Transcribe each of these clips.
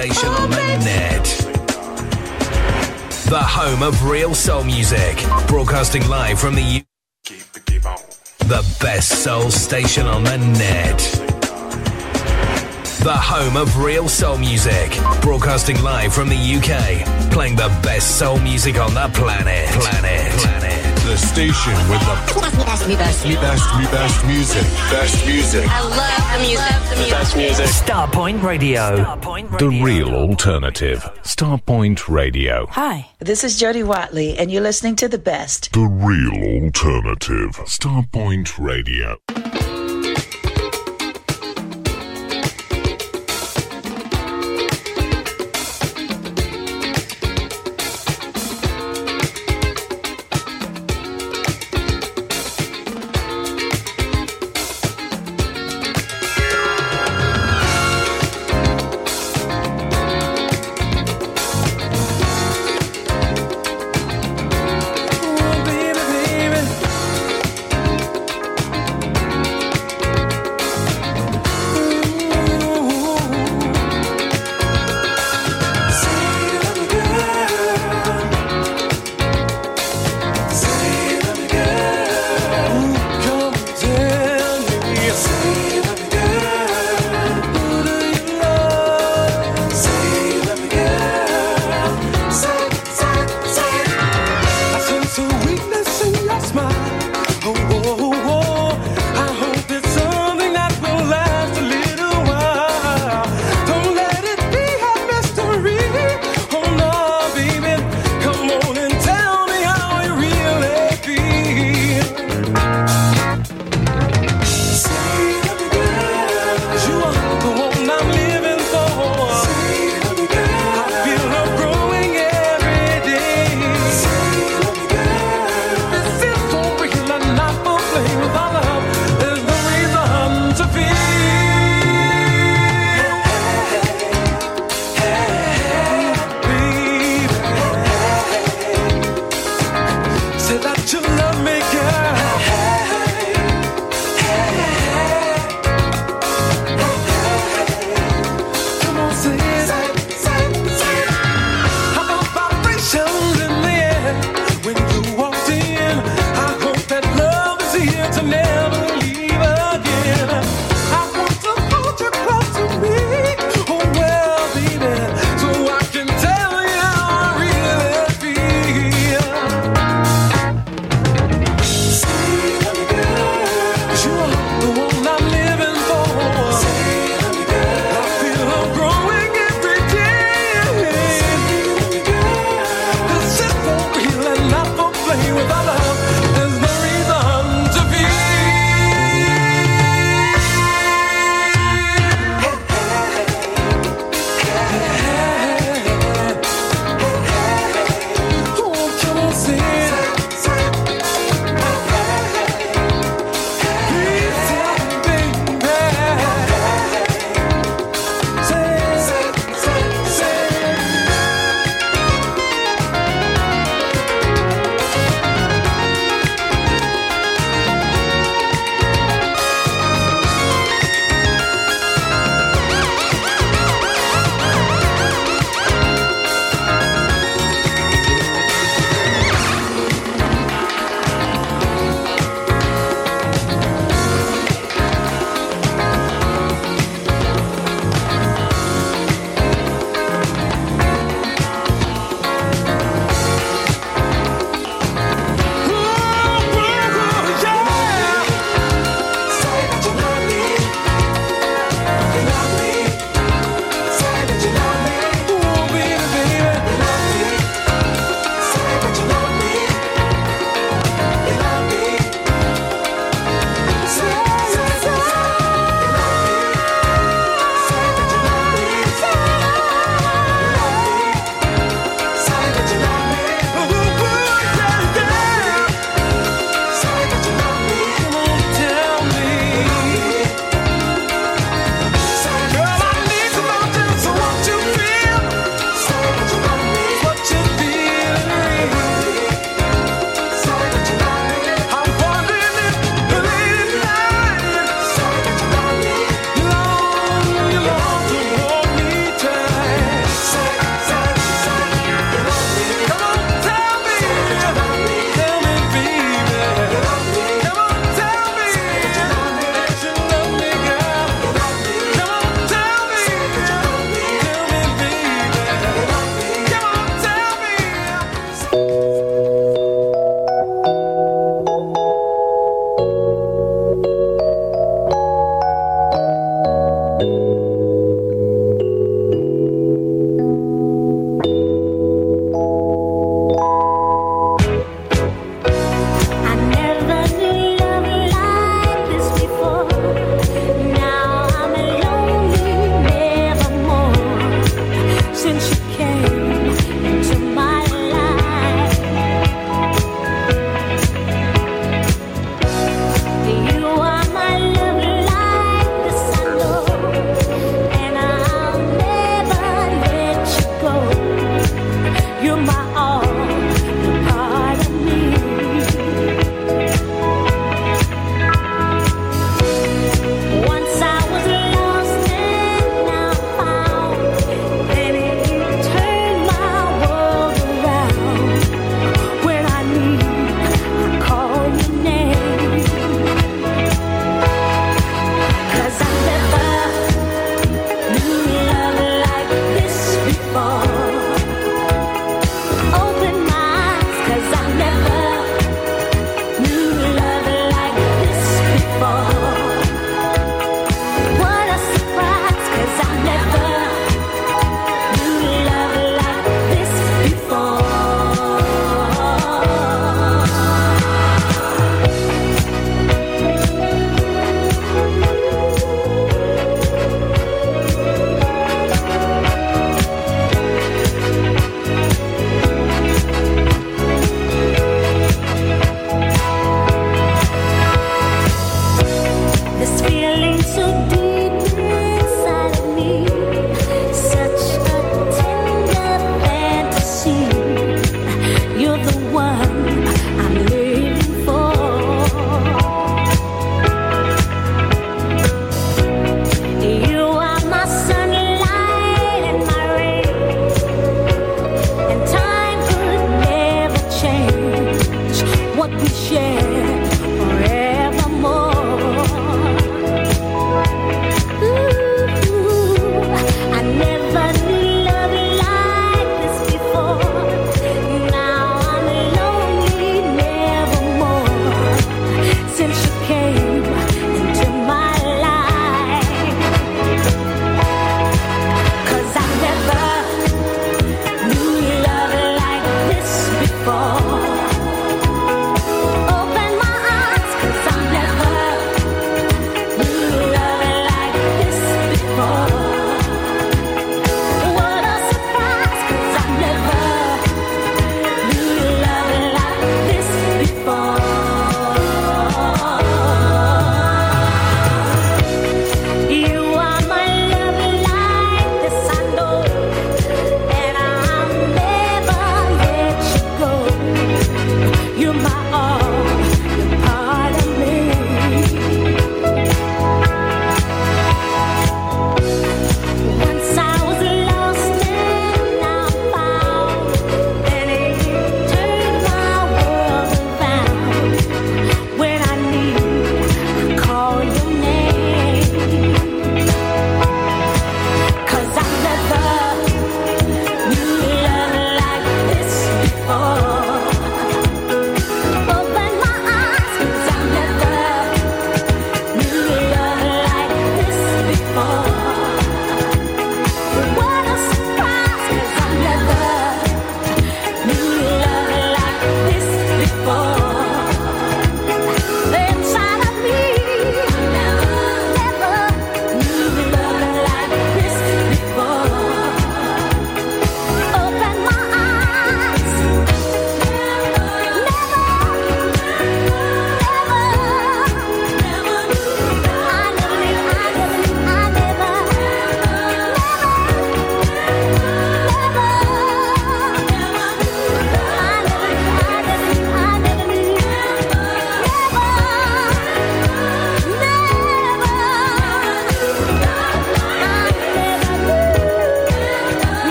station on the net. The home of real soul music. Broadcasting live from the U- The best soul station on the net. The home of real soul music. Broadcasting live from the UK. Playing the best soul music on the planet. Planet. Planet. The station with the Best, me best, me best, me best music. Best music. I love the music. the music. Best music. Starpoint Radio. The real alternative. Starpoint Radio. Hi, this is Jody Watley, and you're listening to the best. The real alternative. Starpoint Radio.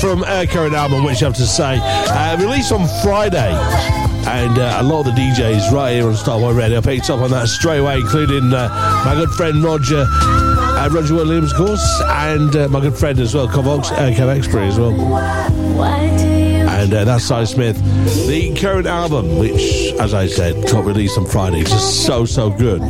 From her current album, which I have to say, uh, released on Friday. And uh, a lot of the DJs right here on Starpoint Radio picked up on that straight away, including uh, my good friend Roger, uh, Roger Williams, of course, and uh, my good friend as well, Covox, uh, Kev as well. And uh, that's Sy Smith. The current album, which, as I said, got released on Friday, is just so, so good.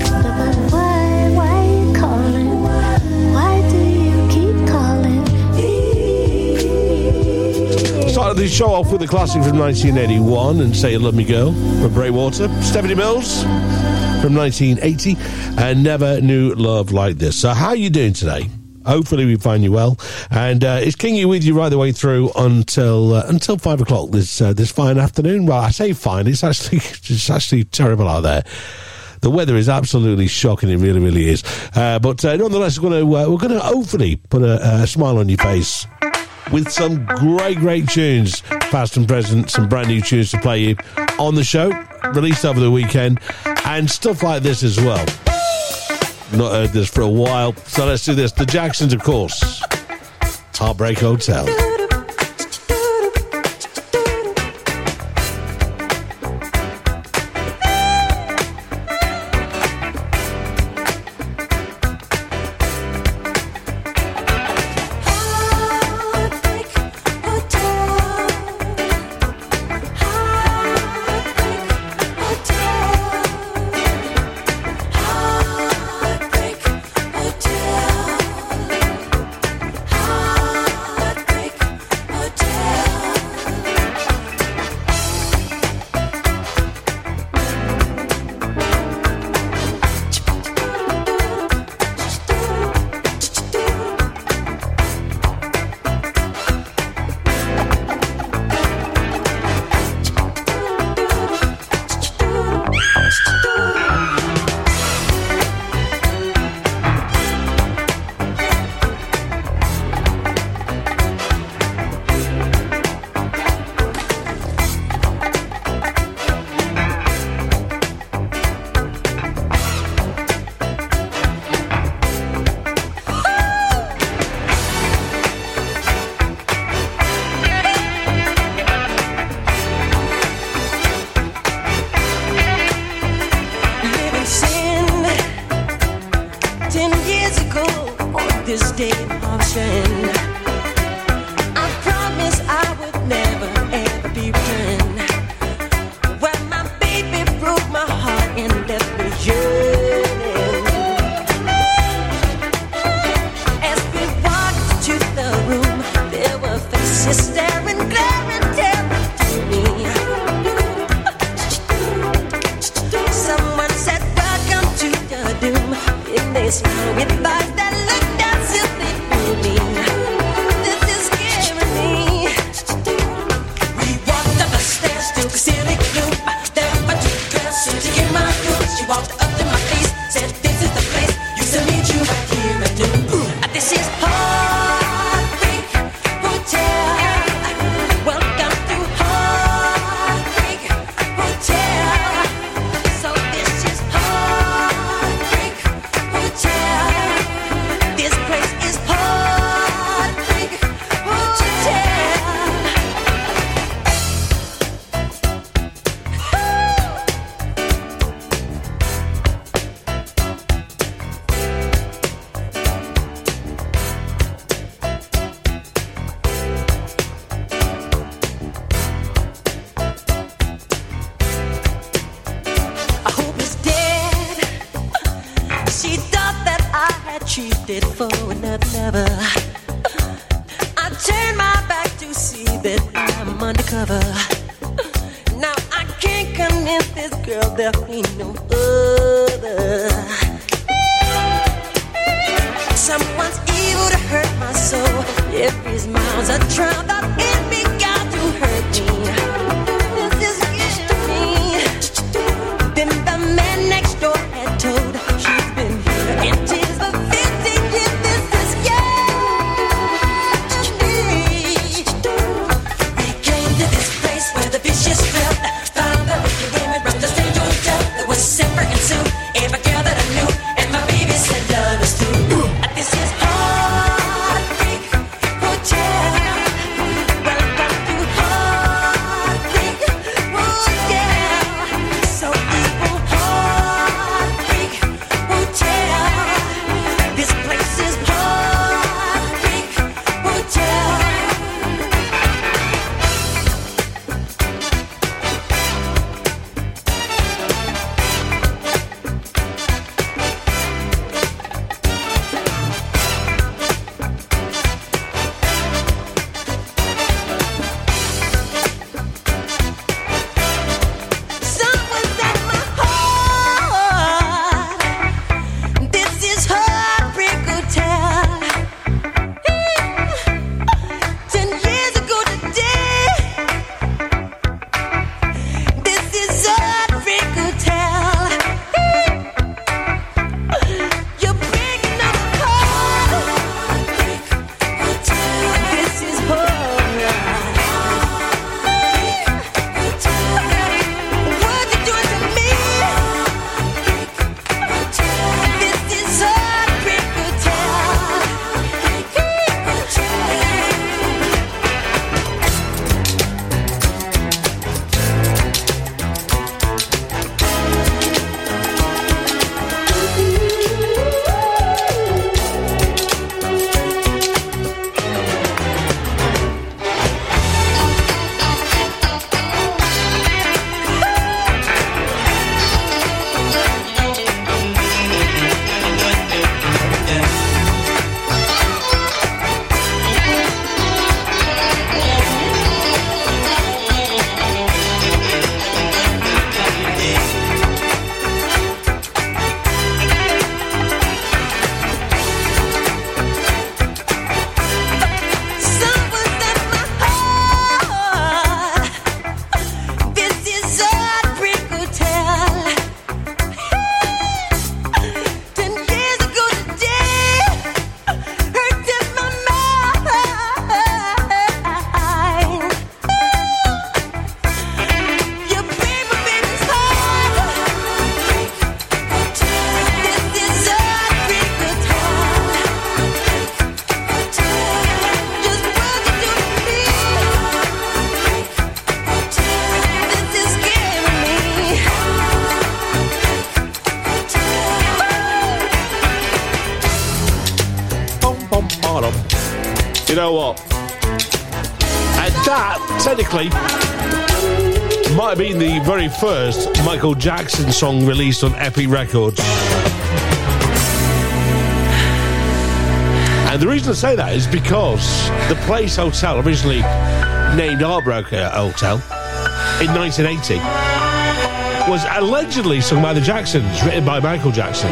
The show off with a classic from 1981 and Say Love Me Girl from Breakwater. Stephanie Mills from 1980 and Never Knew Love Like This. So, how are you doing today? Hopefully, we find you well. And uh, it's Kingy with you right the way through until uh, until five o'clock this uh, this fine afternoon. Well, I say fine. It's actually it's actually terrible out there. The weather is absolutely shocking. It really, really is. Uh, but uh, nonetheless, we're going to uh, we're going to hopefully put a, a smile on your face with some great, great tunes, past and present, some brand new tunes to play you on the show, released over the weekend, and stuff like this as well. Not heard this for a while, so let's do this. The Jacksons, of course. Heartbreak Hotel. Know what? And that, technically, might have been the very first Michael Jackson song released on Epic Records. And the reason I say that is because the Place Hotel, originally named Heartbreaker Hotel, in 1980, was allegedly sung by the Jacksons, written by Michael Jackson.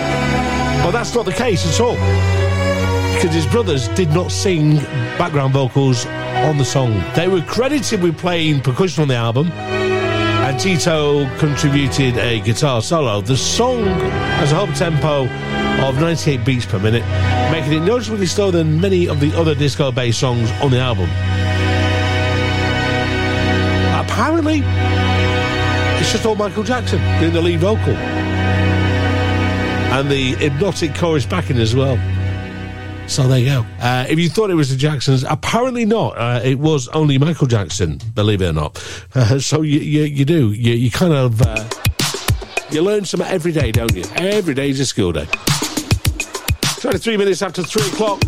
But that's not the case at all. Because his brothers did not sing background vocals on the song. They were credited with playing percussion on the album, and Tito contributed a guitar solo. The song has a hub tempo of 98 beats per minute, making it noticeably slower than many of the other disco based songs on the album. Apparently, it's just all Michael Jackson doing the lead vocal. And the hypnotic chorus backing as well. So there you go. Uh, if you thought it was the Jacksons, apparently not. Uh, it was only Michael Jackson, believe it or not. Uh, so you, you, you do. You, you kind of. Uh, you learn something every day, don't you? Every day is a school day. 23 minutes after 3 o'clock.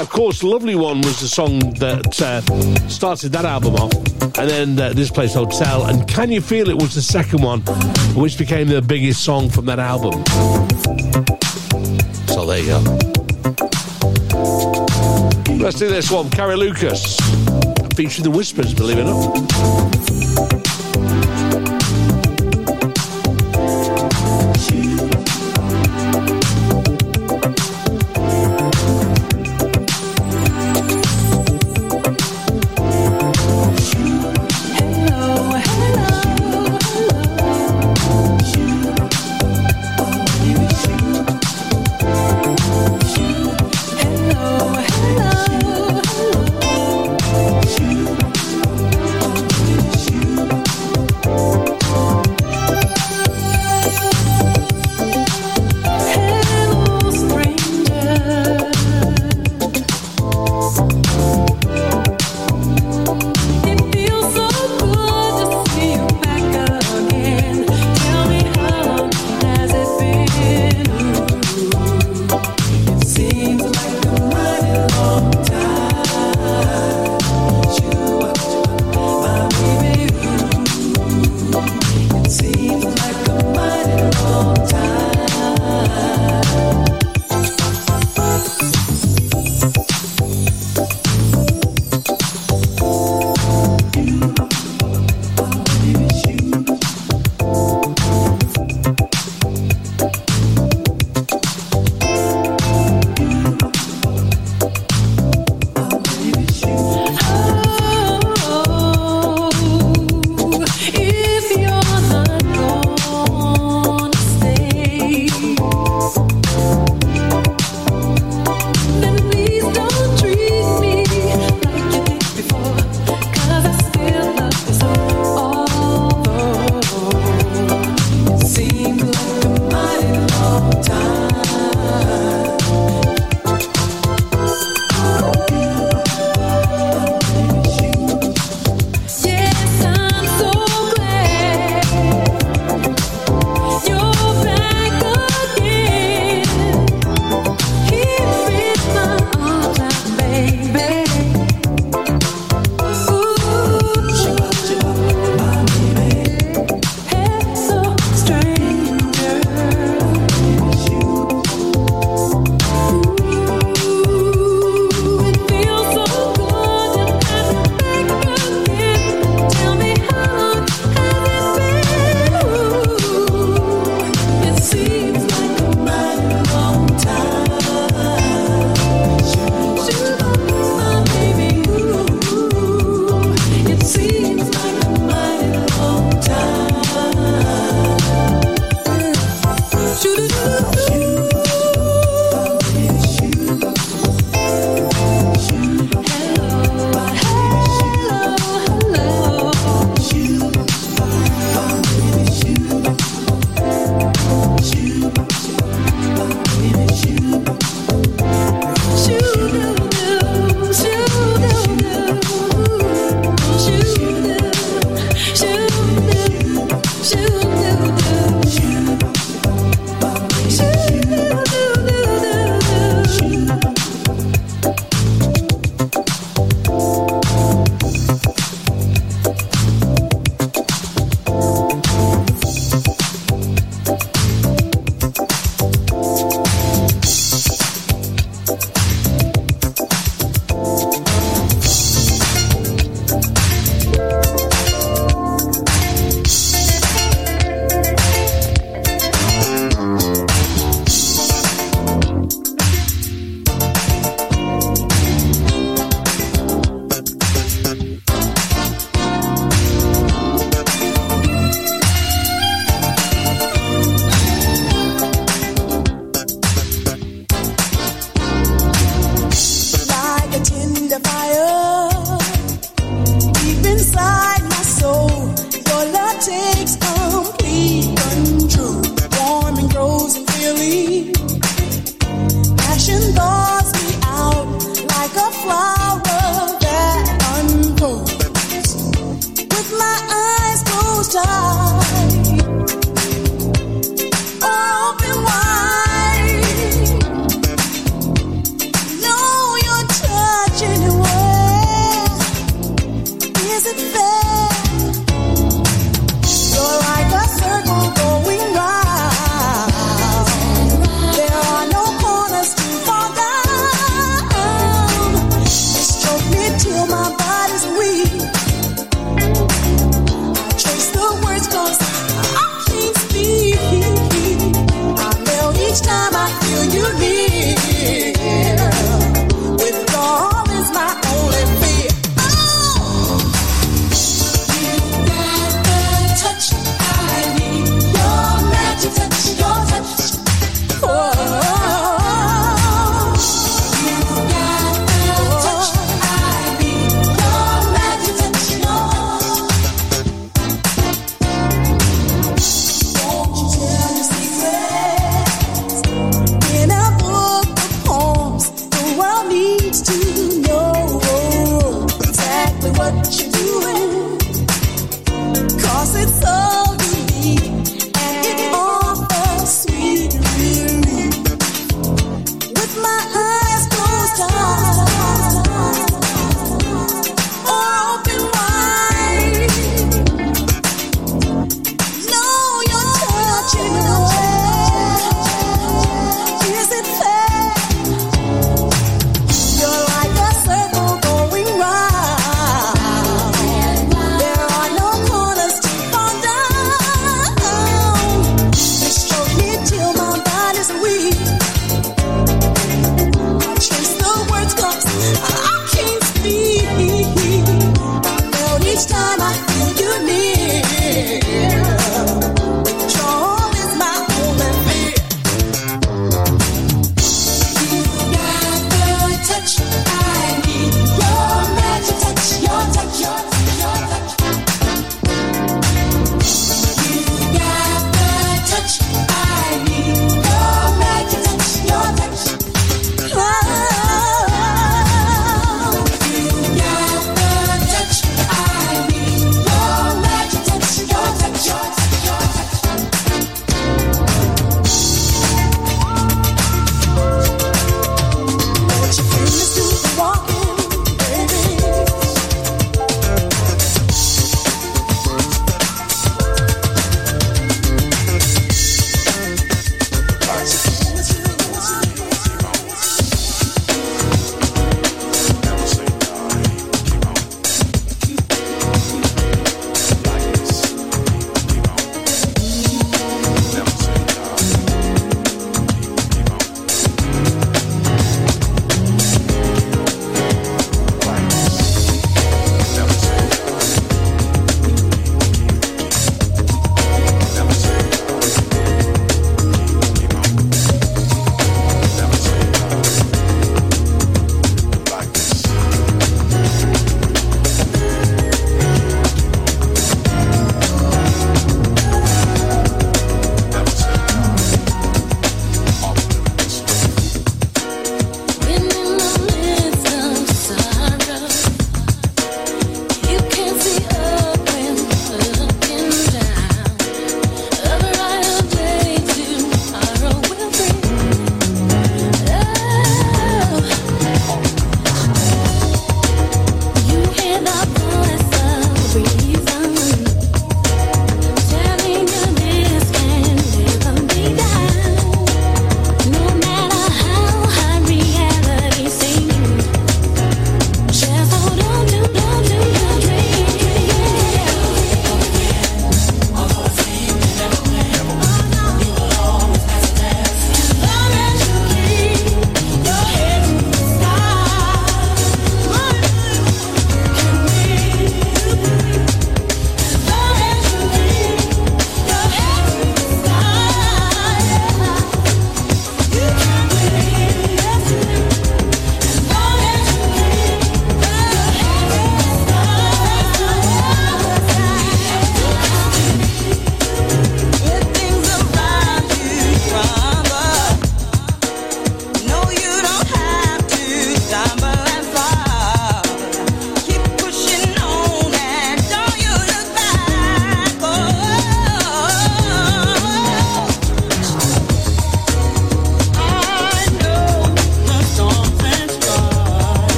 Of course, Lovely One was the song that uh, started that album off. And then uh, This Place Hotel. And Can You Feel It was the second one, which became the biggest song from that album. So there you go. Let's do this one. Carrie Lucas. Featuring the Whispers, believe it or not.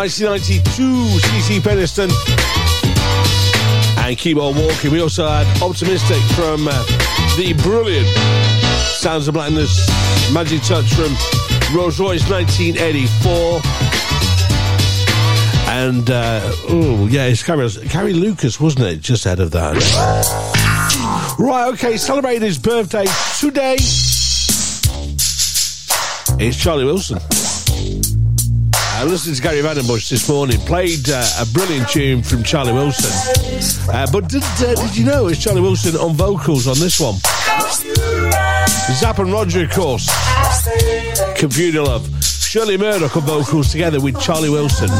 1992, CeCe Peniston. And Keep On Walking. We also had Optimistic from uh, the brilliant Sounds of Blackness. Magic Touch from Rose Royce 1984. And, uh, oh, yeah, it's Carrie, Lucas, wasn't it? Just ahead of that. Right, okay, celebrating his birthday today. It's Charlie Wilson. I listened to Gary Vandenbush this morning, played uh, a brilliant tune from Charlie Wilson. Uh, but did, uh, did you know it's Charlie Wilson on vocals on this one? Zapp and Roger, of course. Computer Love. Shirley Murdock on vocals together with Charlie Wilson.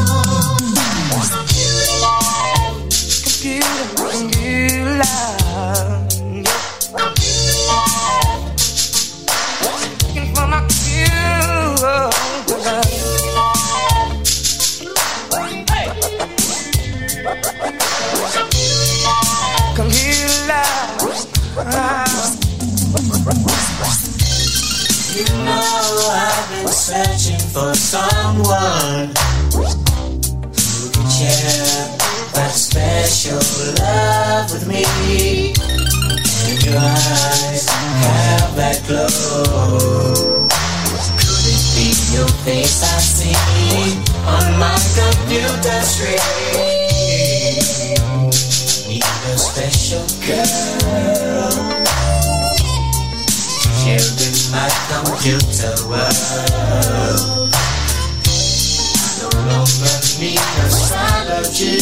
Computer world. No longer need astrology.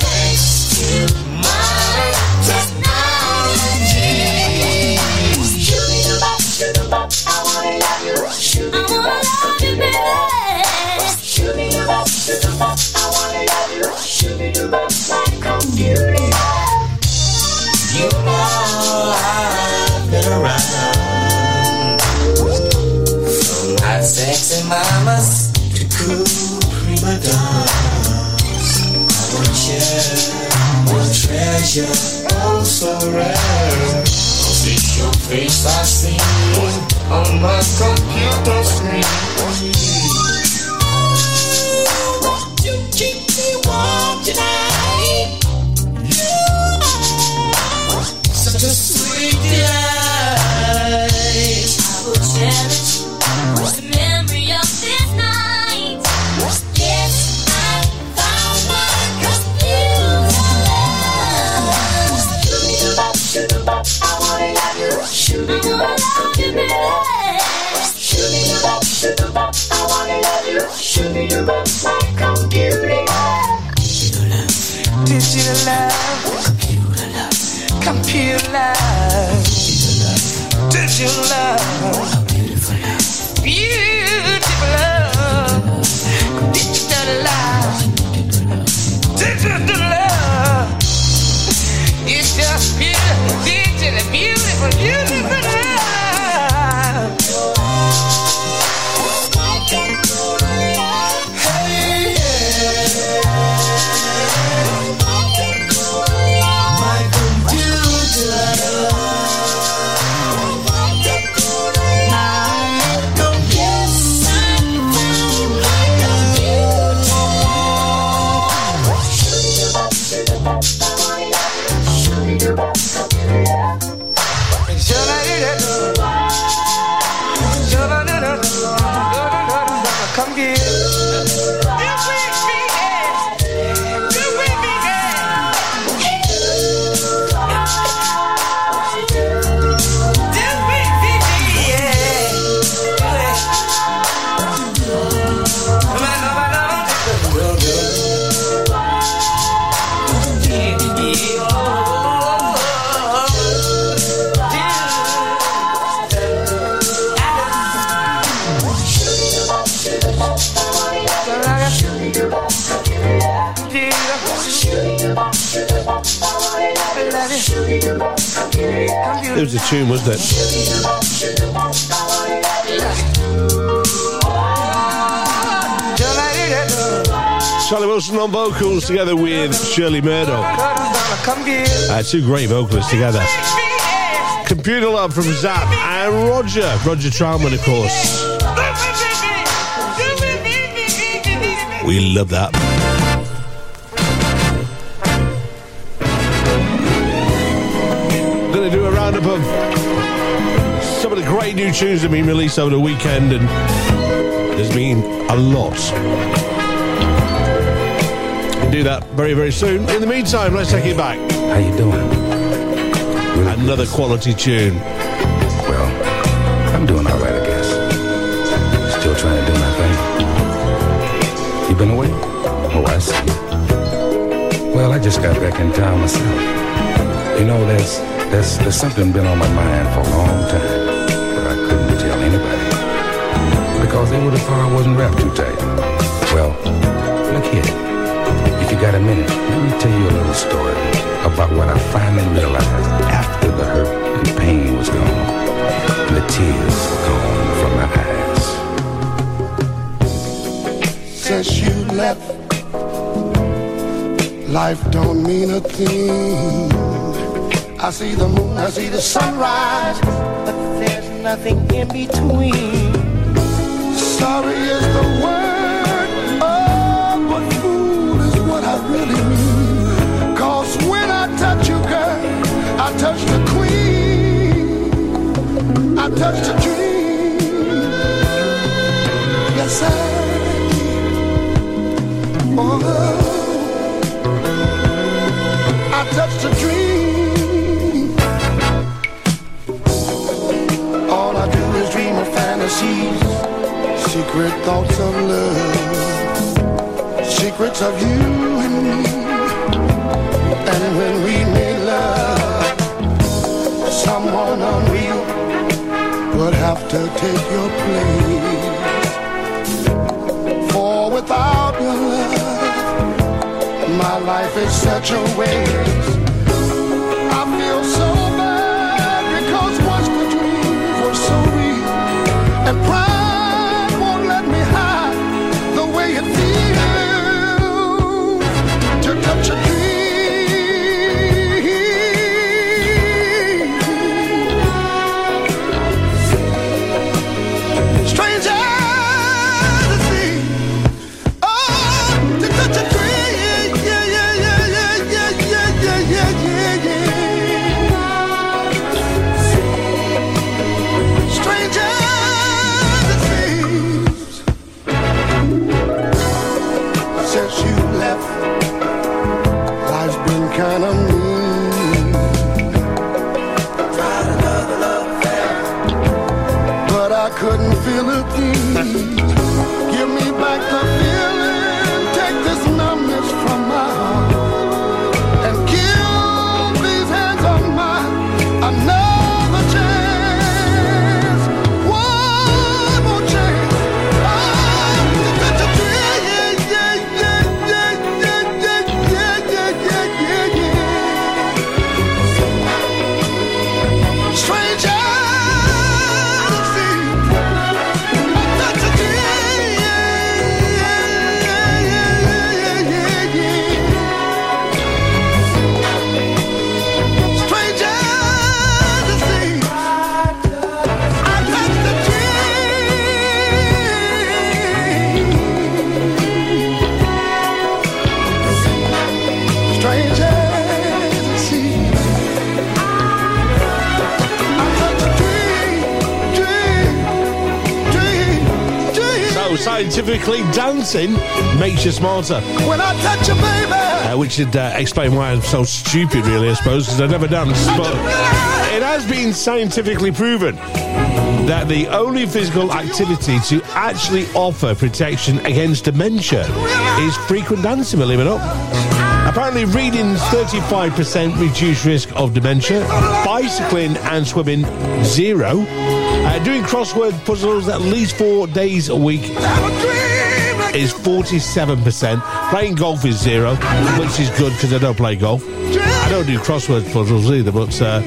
Thanks to my technology. Shoot shoot I wanna love you. Shoot shoot it up. Shoot shoot it up, mamas to cool prima donnas will share your treasure, oh so rare. Cause it's your face I see on my computer screen computer. Love, digital love, Was a tune, wasn't it? Charlie Wilson on vocals together with Shirley Murdock. Uh, two great vocalists together. Computer Love from Zapp and Roger. Roger Troutman, of course. We love that. New tunes have been released over the weekend, and there's been a lot. We'll do that very, very soon. In the meantime, let's take it back. How you doing? Really Another good. quality tune. Well, I'm doing all right, I guess. Still trying to do my thing. You been away? Oh, I see. Well, I just got back in town myself. You know, there's there's there's something been on my mind for a long time, because they would have thought I wasn't wrapped too tight. Well, look here. If you got a minute, let me tell you a little story about what I finally realized after the hurt and pain was gone and the tears were gone from my eyes. since you left. Life don't mean a thing. I see the moon, I see the sunrise, but there's nothing in between. Sorry is the word, oh, but fool is what I really mean. Cause when I touch you, girl, I touch the queen. I touch the dream. Yes, I Oh, I touched a dream. All I do is dream of fantasies, secret thoughts of love, secrets of you and me. And when we made love, someone unreal would have to take your place. For without your love, my life is such a waste. If feel, to up to scientifically, dancing makes you smarter. When I touch you, baby. Uh, which should uh, explain why I'm so stupid, really, I suppose, because I've never danced. But it has been scientifically proven that the only physical activity to actually offer protection against dementia is frequent dancing, believe it or not. Apparently, reading 35% reduced risk of dementia, bicycling and swimming zero, uh, doing crossword puzzles at least four days a week is 47%. Playing golf is zero, which is good because I don't play golf. I don't do crossword puzzles either, but uh,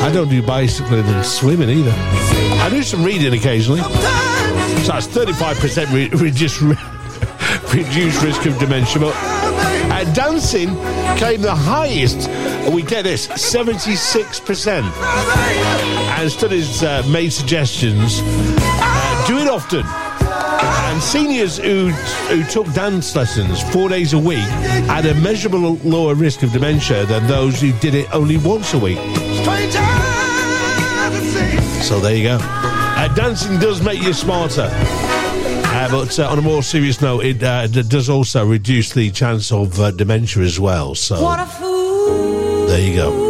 I don't do bicycling and swimming either. I do some reading occasionally. So that's 35% re- reduced, reduced risk of dementia. But uh, dancing came the highest. We get this 76%. And studies uh, made suggestions. Uh, do it often. And And seniors who who took dance lessons four days a week had a measurable lower risk of dementia than those who did it only once a week. So there you go. Uh, dancing does make you smarter. Uh, but uh, on a more serious note, it uh, does also reduce the chance of uh, dementia as well. So there you go.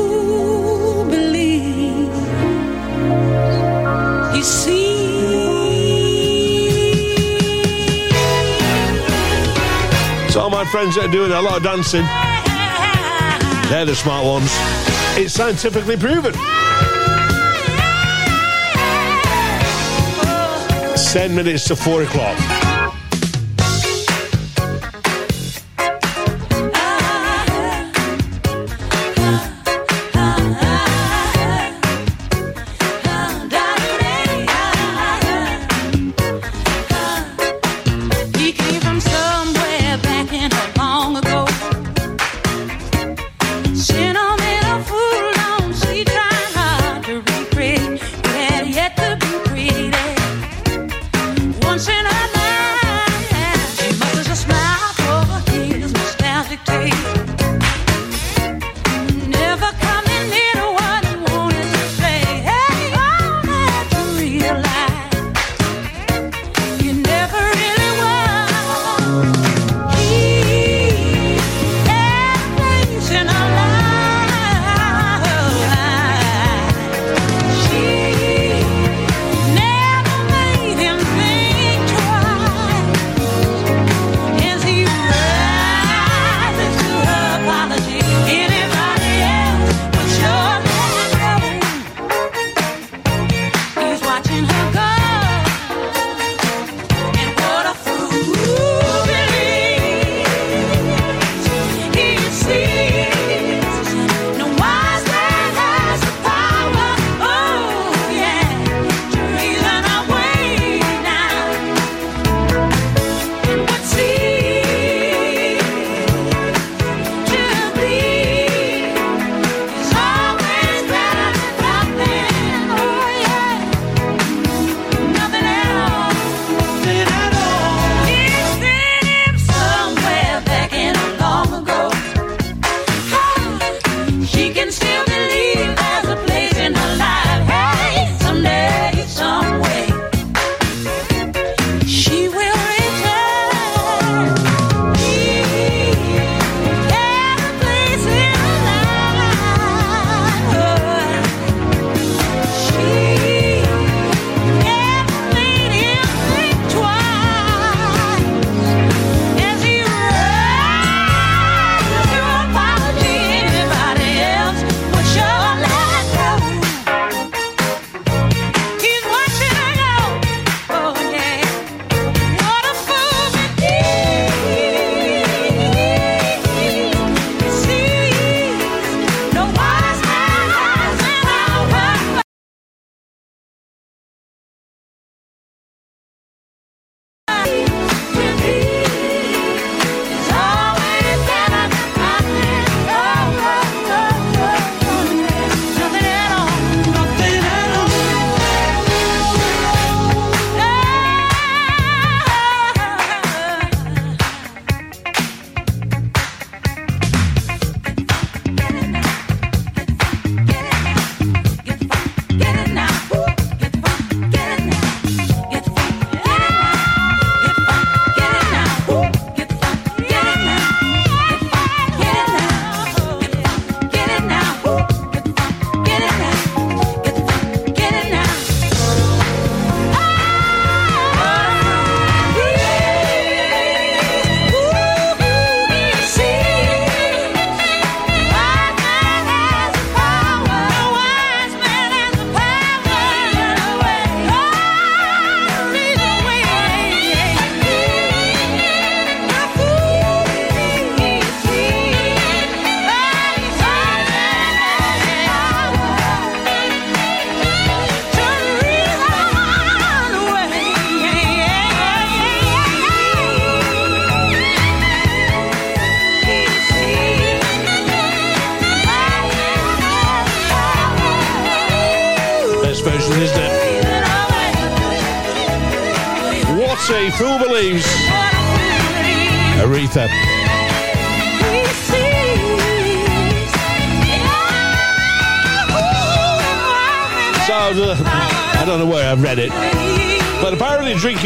So all my friends that are doing a lot of dancing, they're the smart ones. It's scientifically proven. Ten minutes to four o'clock.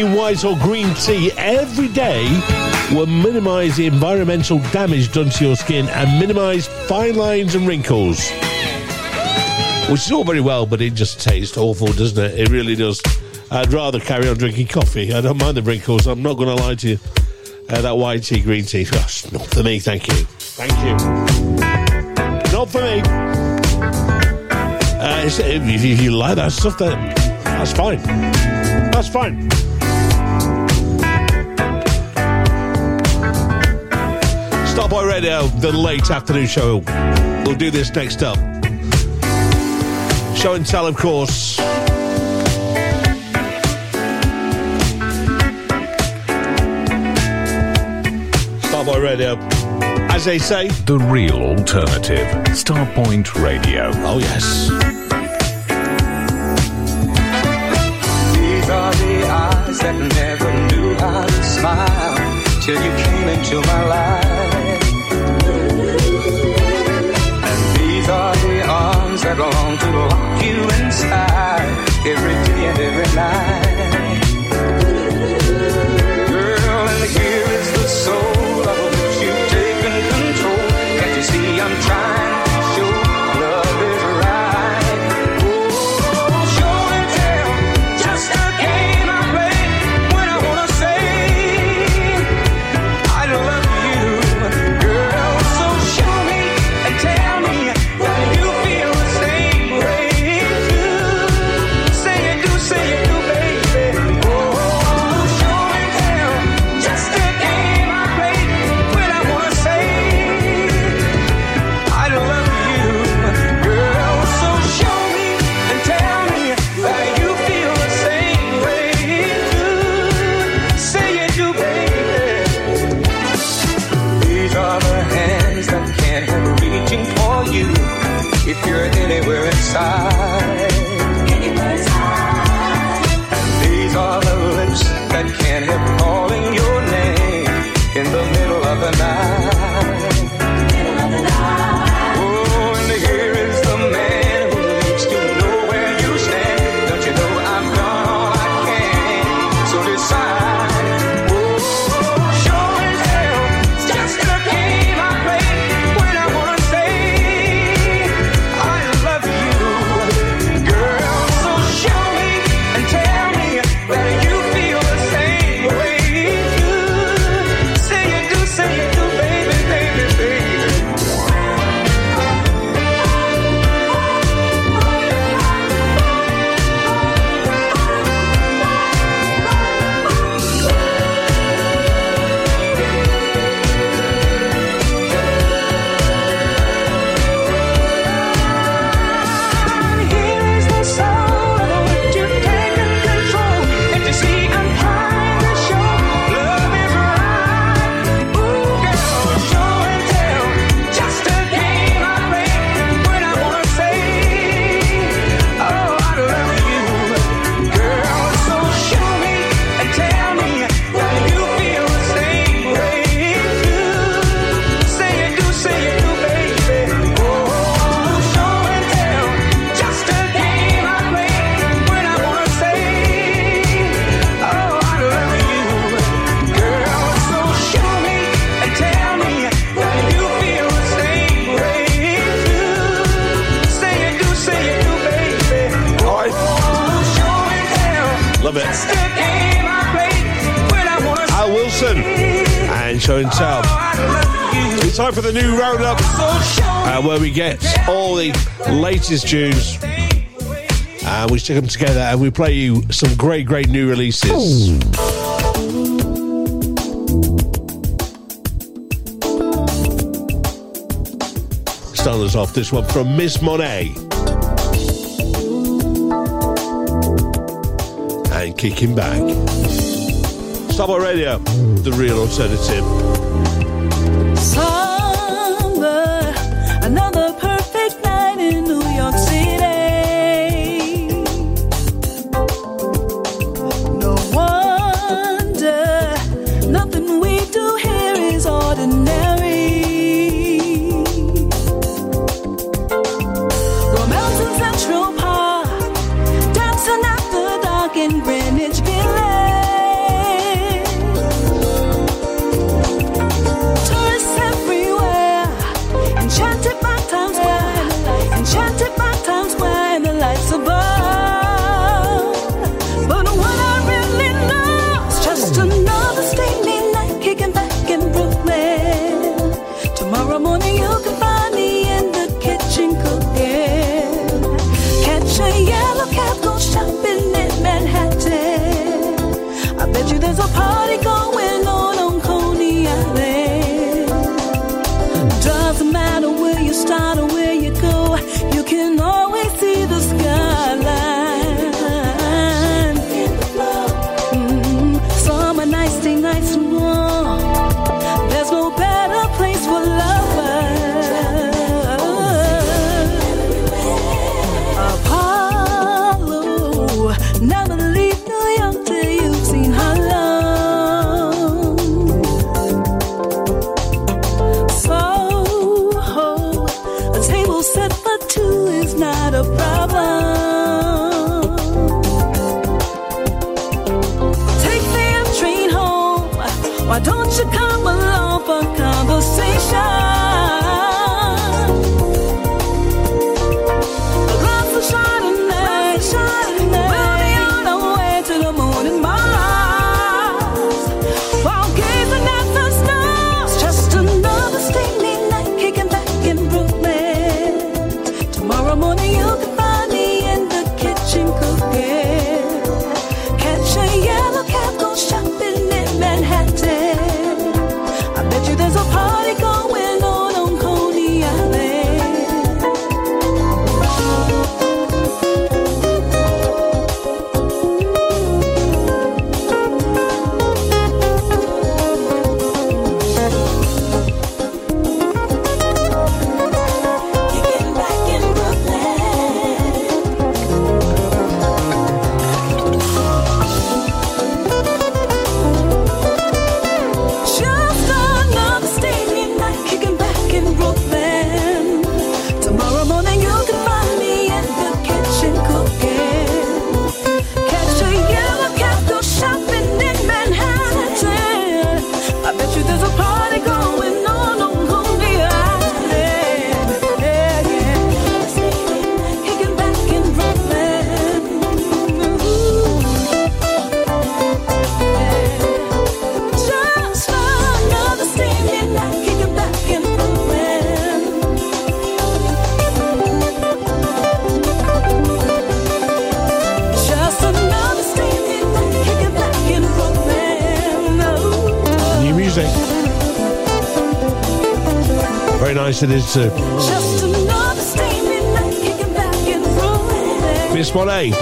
Drinking white or green tea every day will minimize the environmental damage done to your skin and minimize fine lines and wrinkles. Which is all very well, but it just tastes awful, doesn't it? It really does. I'd rather carry on drinking coffee. I don't mind the wrinkles. I'm not going to lie to you. Uh, that white tea, green tea, gosh, not for me. Thank you. Thank you. Not for me. Uh, if, you like that stuff, that, that's fine. That's fine. Starpoint Radio, the late afternoon show. We'll do this next up. Show and tell, of course. Starpoint Radio. As they say, The real alternative. Starpoint Radio. oh yes. These are the eyes that never knew how to smile till you came into my life. Arms that long to lock you inside every day and every night. Girl, and here is the soul latest tunes and we stick them together and we play you some great, great new releases. Starting us off, this one from Miss Monet. And kicking back. Starpoint Radio, the real alternative. Summer, listening One Miss Monet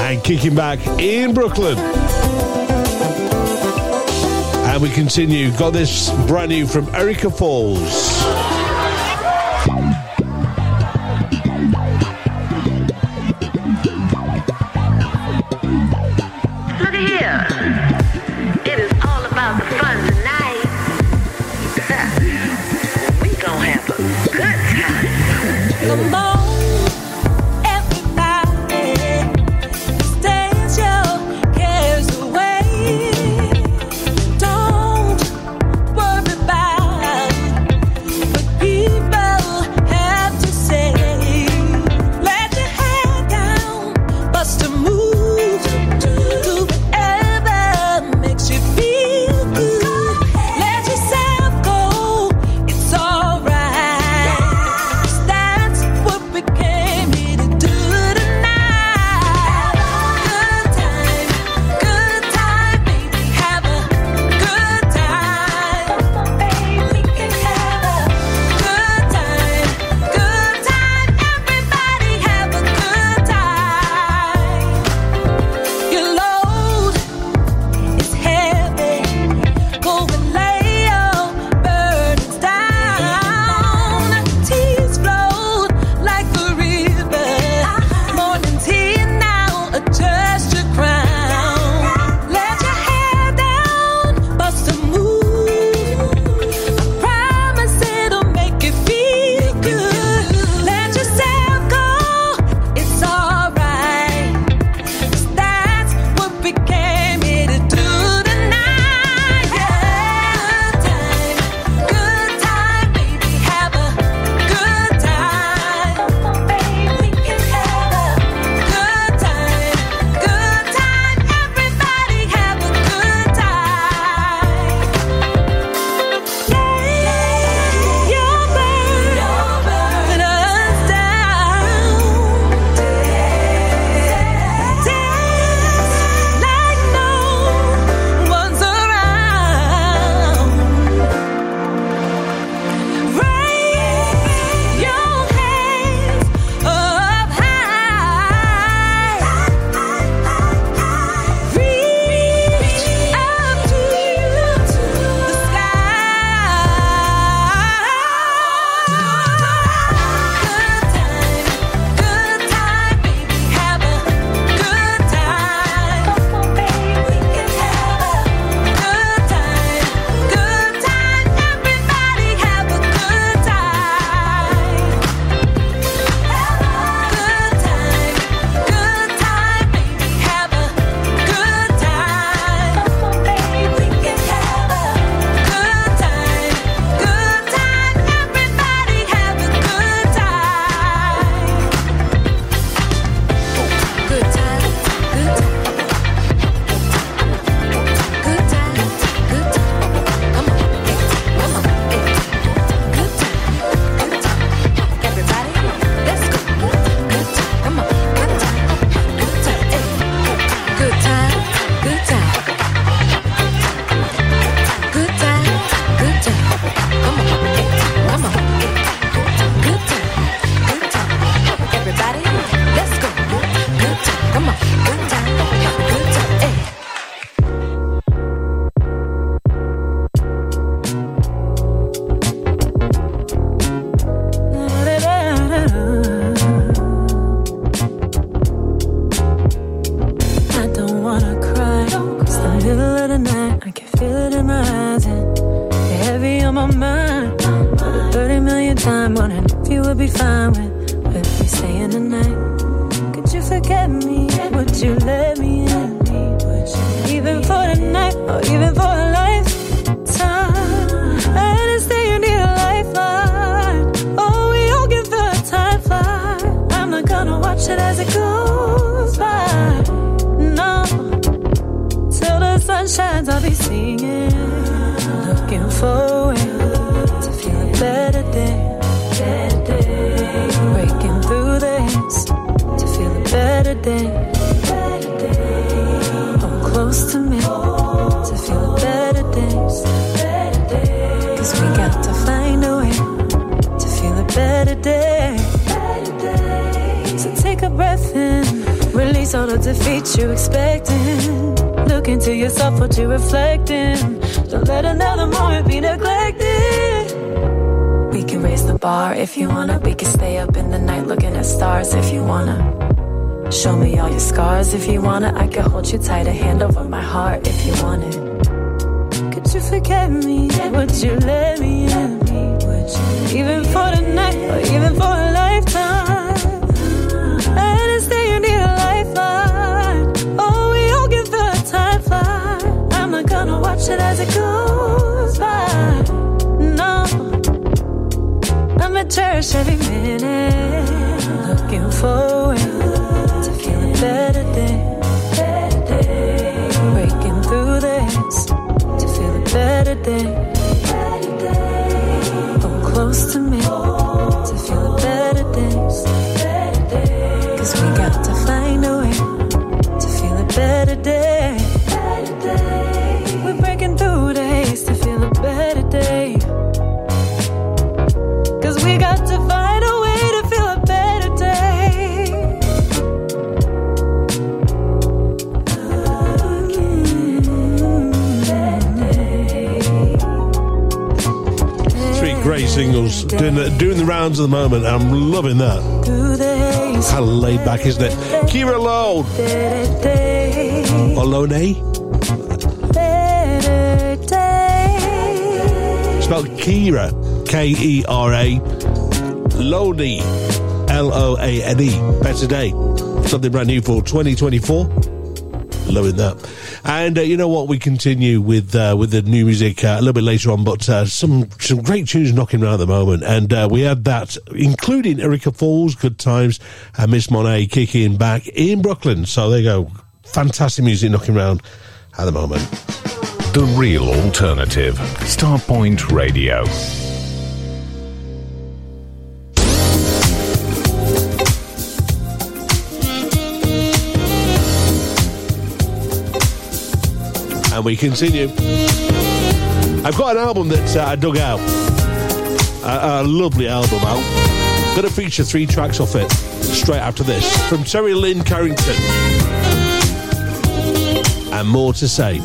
and kicking back in Brooklyn. And we continue. Got this brand new from Erica Falls. Release all the defeats you're expecting. Look into yourself, what you're reflecting. Don't let another moment be neglected. We can raise the bar if you wanna. We can stay up in the night looking at stars if you wanna. Show me all your scars if you wanna. I can hold you tight, a hand over my heart if you want it. Could you forget me? Would you let me in? Even for the night or even for it as it goes by. No, I'ma cherish every minute. Looking forward to feel a better day. Breaking through this to feel a better day. Come oh, close to me to feel a better day. Cause we got doing the, doing the rounds at the moment. I'm loving that. How laid back, isn't it? Kera Loane. Or Loane? Spelled Kera. K E R A. Loane. L O A N E. Better Day. Something brand new for 2024. Loving that. And uh, you know what? We continue with uh, with the new music uh, a little bit later on, but uh, some some great tunes knocking around at the moment. And uh, we had that, including Erica Falls, Good Times, and Miss Monet kicking back in Brooklyn. So there you go. Fantastic music knocking around at the moment. The real alternative. Starpoint Radio. And we continue. I've got an album that uh, I dug out. A, a lovely album out. Going to feature three tracks off it straight after this from Terri Lyne Carrington. And more to say.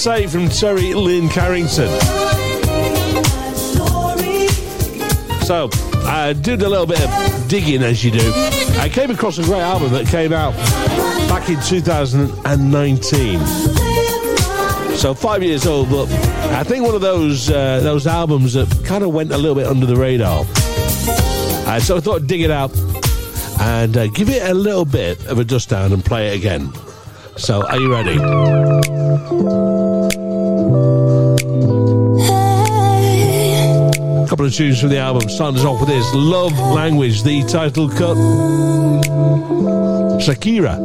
say from Terri Lyne Carrington. So, I did a little bit of digging as you do. I came across a great album that came out back in 2019. So five years old, but I think one of those uh, those albums that kind of went a little bit under the radar. Uh, so I thought I'd dig it out and uh, give it a little bit of a dust down and play it again. So, are you ready? A couple of tunes from the album. Starting us off with this Love Language, the title cut. Zakira.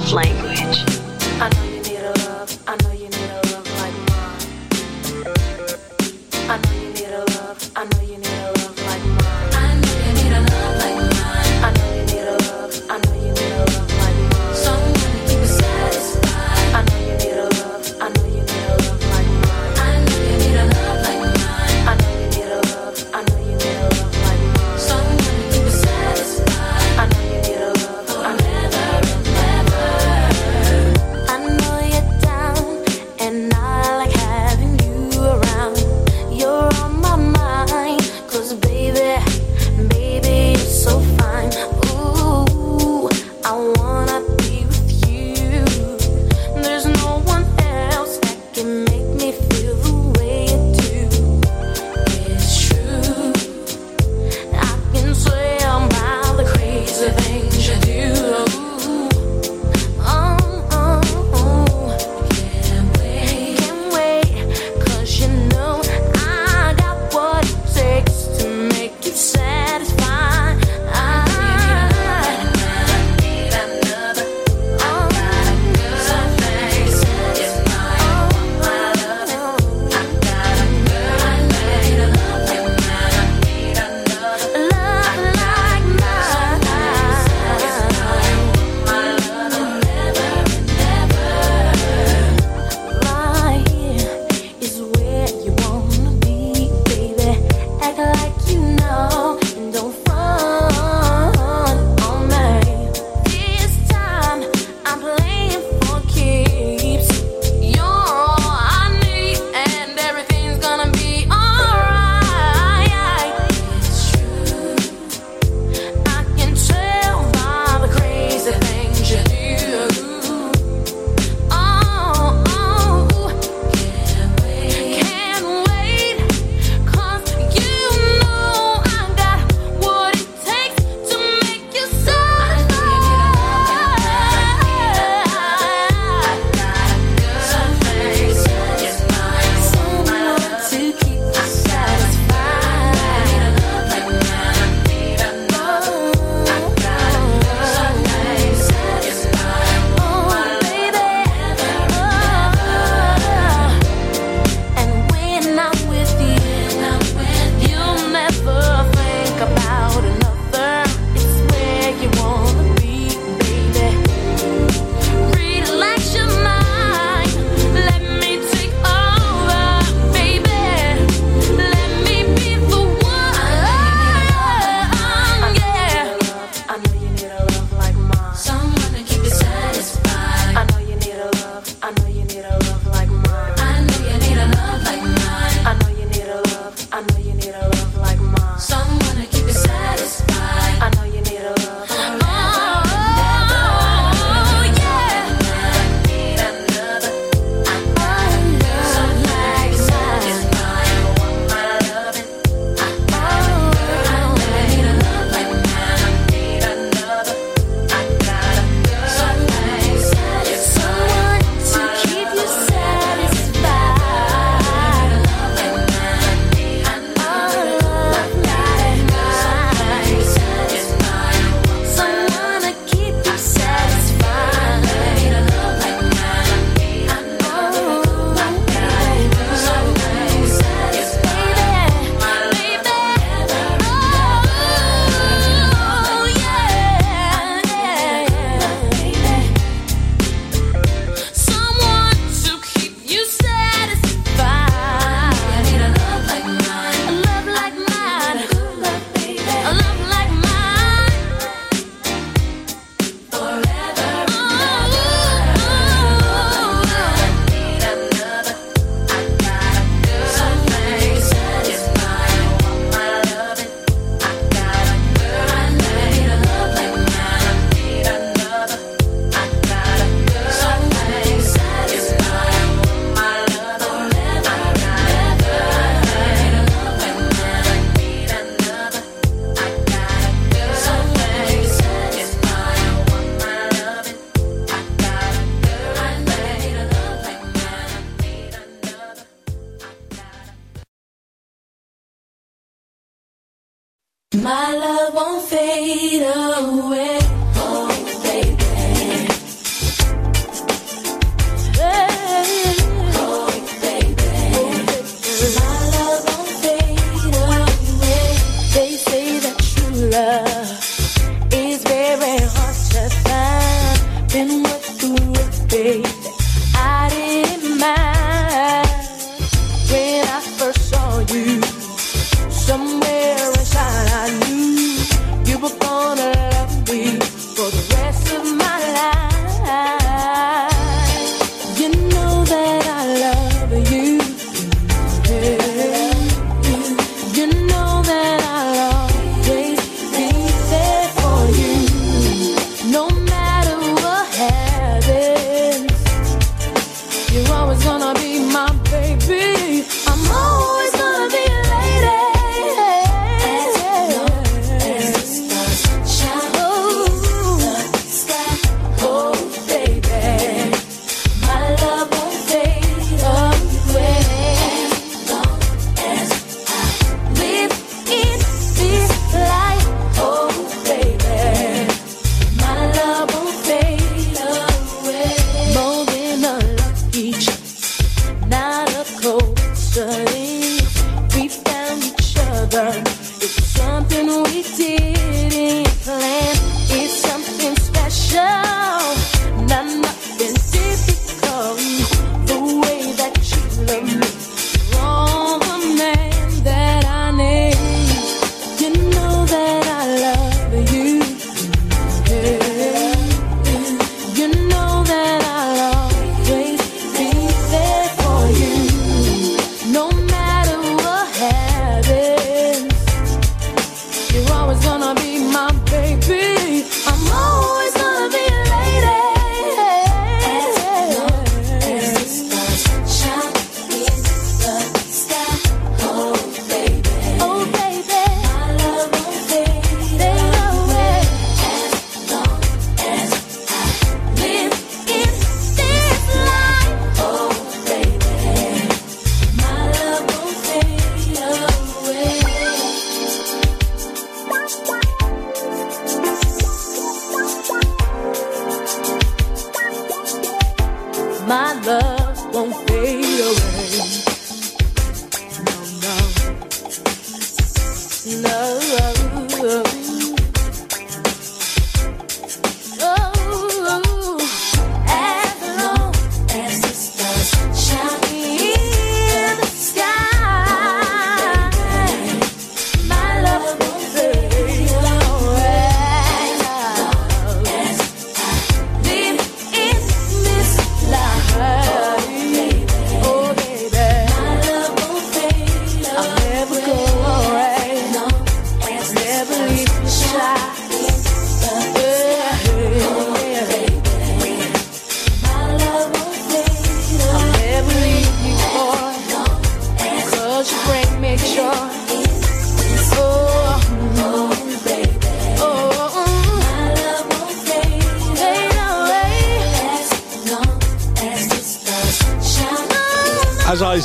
Love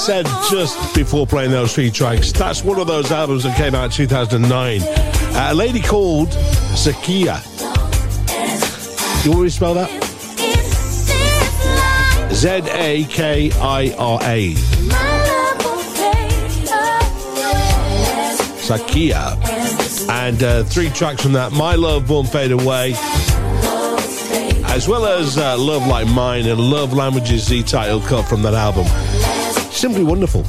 said just before playing those three tracks, that's one of those albums that came out in 2009. Uh, a lady called Zakira. You want me to spell that? Z A K I R A. Zakira. And uh, three tracks from that My Love Won't Fade Away, as well as uh, Love Like Mine and Love Languages, the title cut from that album. Simply wonderful,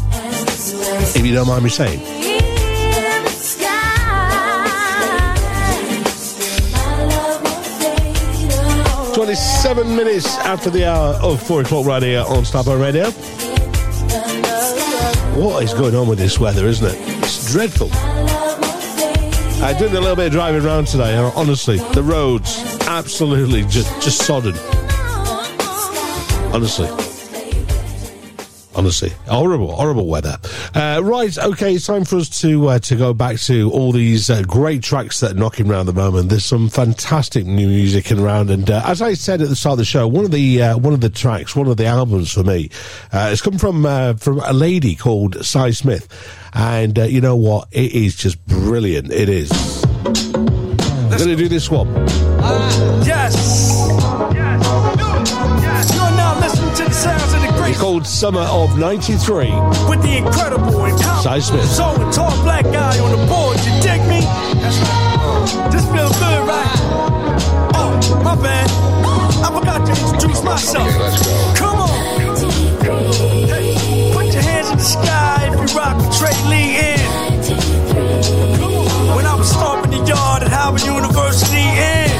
if you don't mind me saying. 27 minutes after the hour of 4 o'clock right here on Starpoint Radio. What is going on with this weather, isn't it? It's dreadful. I did a little bit of driving around today, and honestly, the roads absolutely just, just sodden. Honestly honestly horrible horrible weather. Uh, right okay it's time for us to uh, to go back to all these uh, great tracks that are knocking around at the moment. There's some fantastic new music around and uh, as i said at the start of the show one of the uh, one of the tracks one of the albums for me uh, it's come from uh, from a lady called Sy Smith. And you know what? It is just brilliant. It is. I'm gonna do this one. Yes. called Summer of 93. With the incredible and Sy Smith. So and tall black guy on the board, you dig me? Uh, this feels good, right? Oh, my bad. I forgot to introduce myself. Come on. Hey, put your hands in the sky if you rock with Trey Lee in. When I was stomping the yard at Howard University in.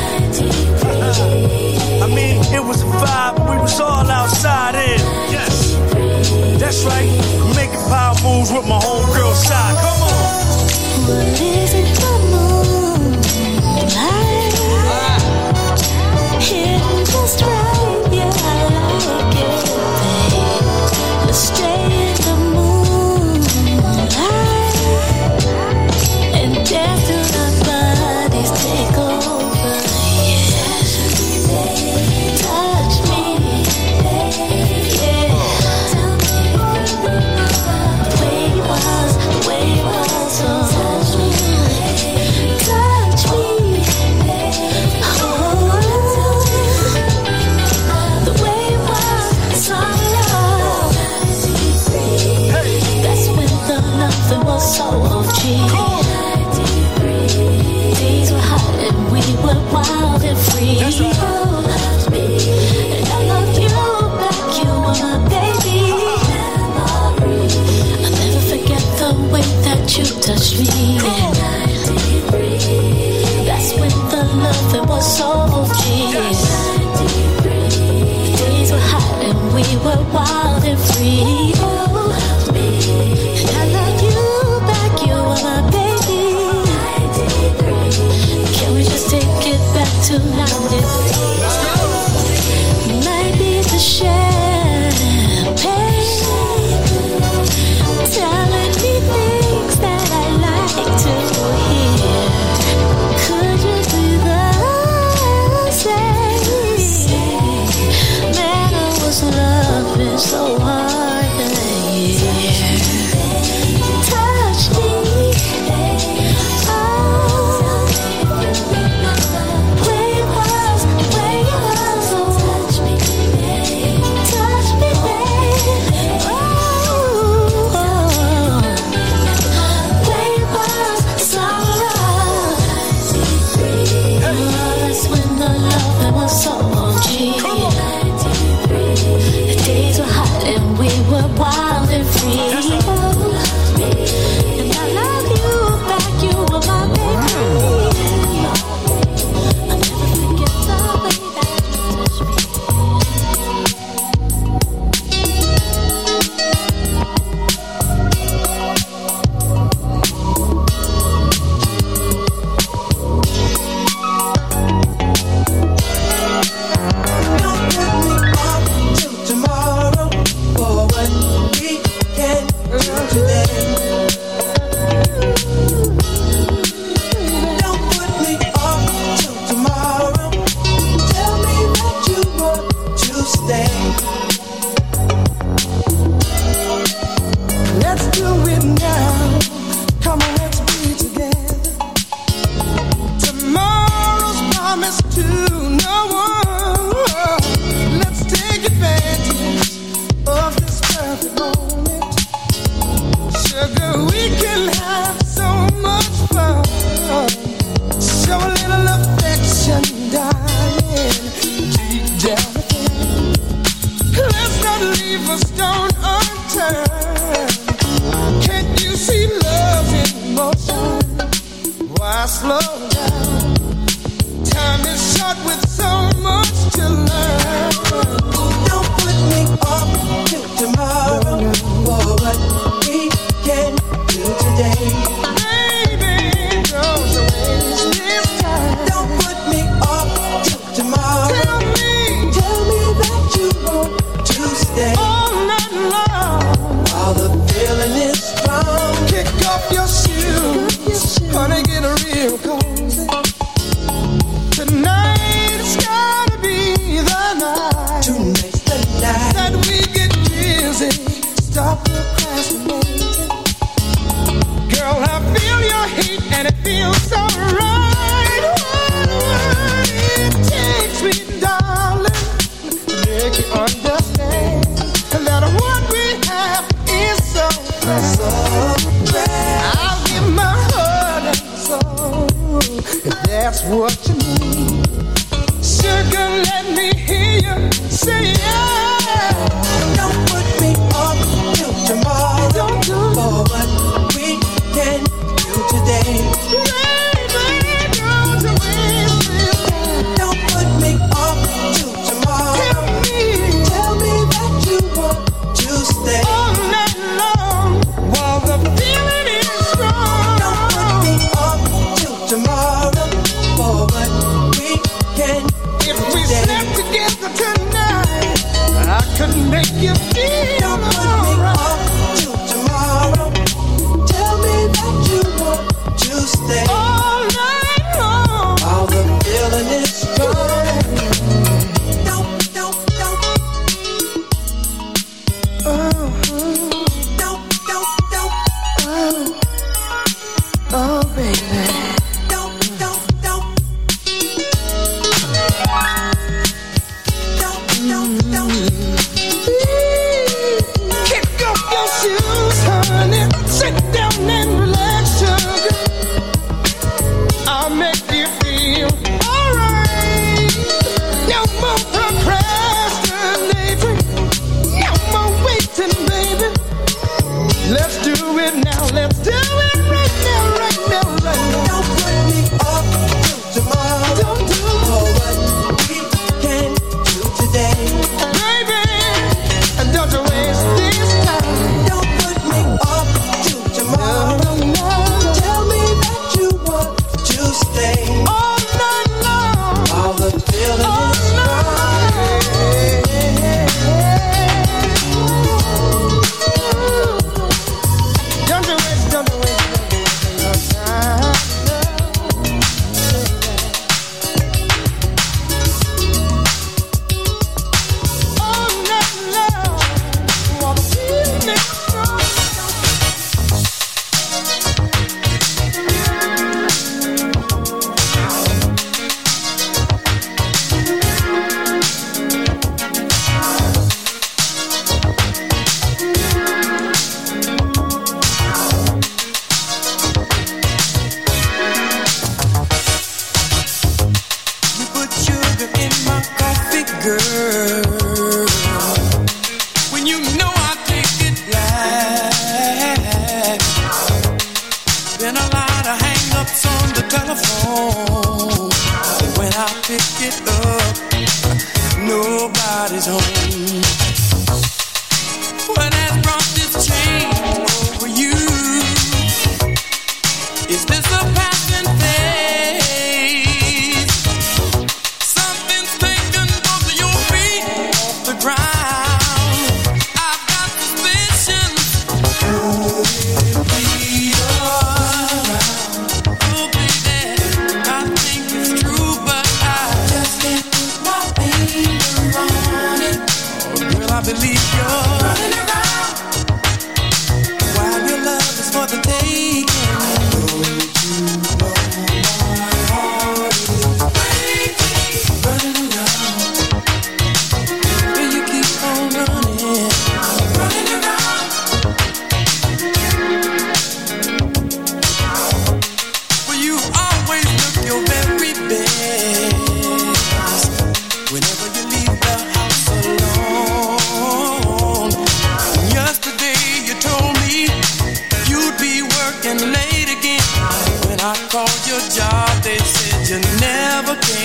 I mean, it was a vibe, we was all outside in. Yes, that's right, making power moves with my homegirl side. Come on. What is it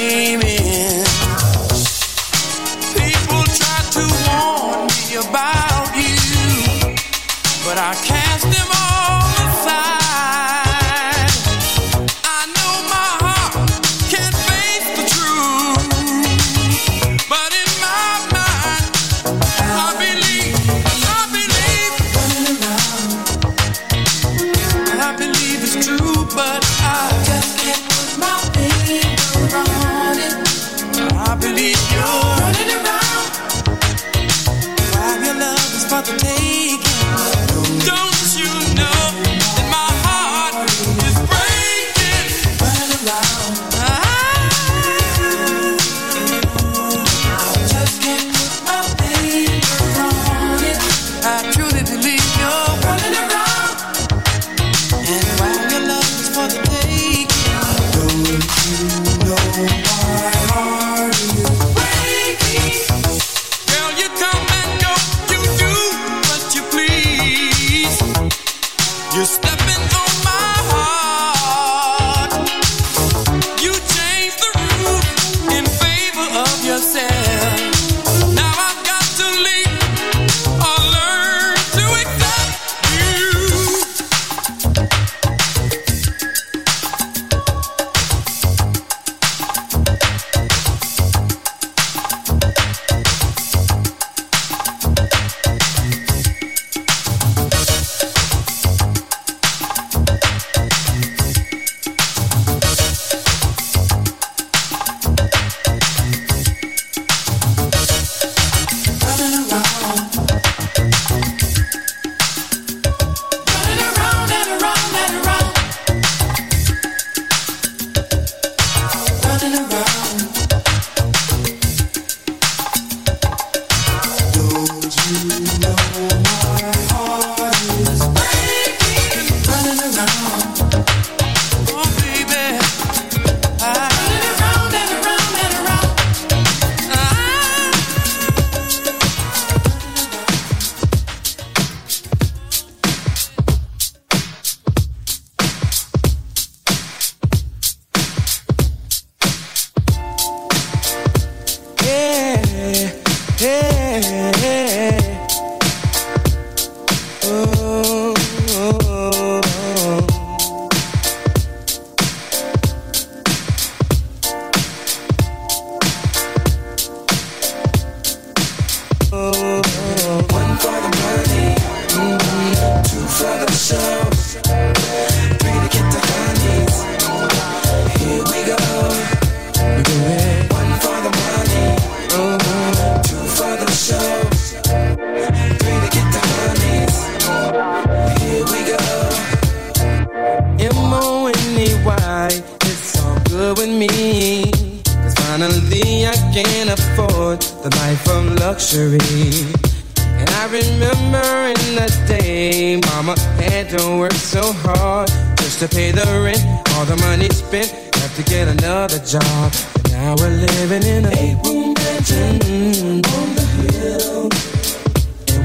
never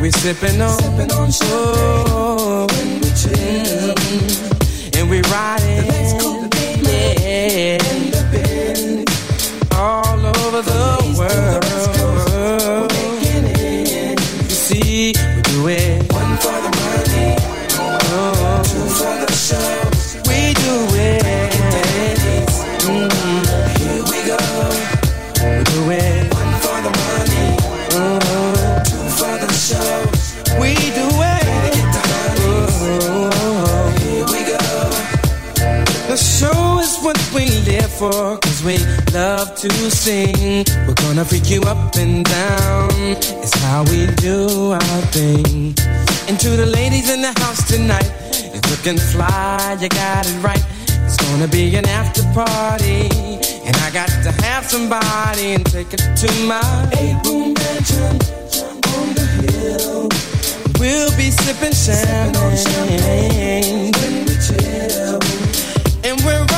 we sipping on, sipping on oh, when we chill. And we riding, for, cause we love to sing. We're gonna freak you up and down. It's how we do our thing. And to the ladies in the house tonight, it's looking fly, you got it right. It's gonna be an after party. And I got to have somebody and take it to my eight room mansion on the hill. We'll be sipping champagne. when we chill. And we're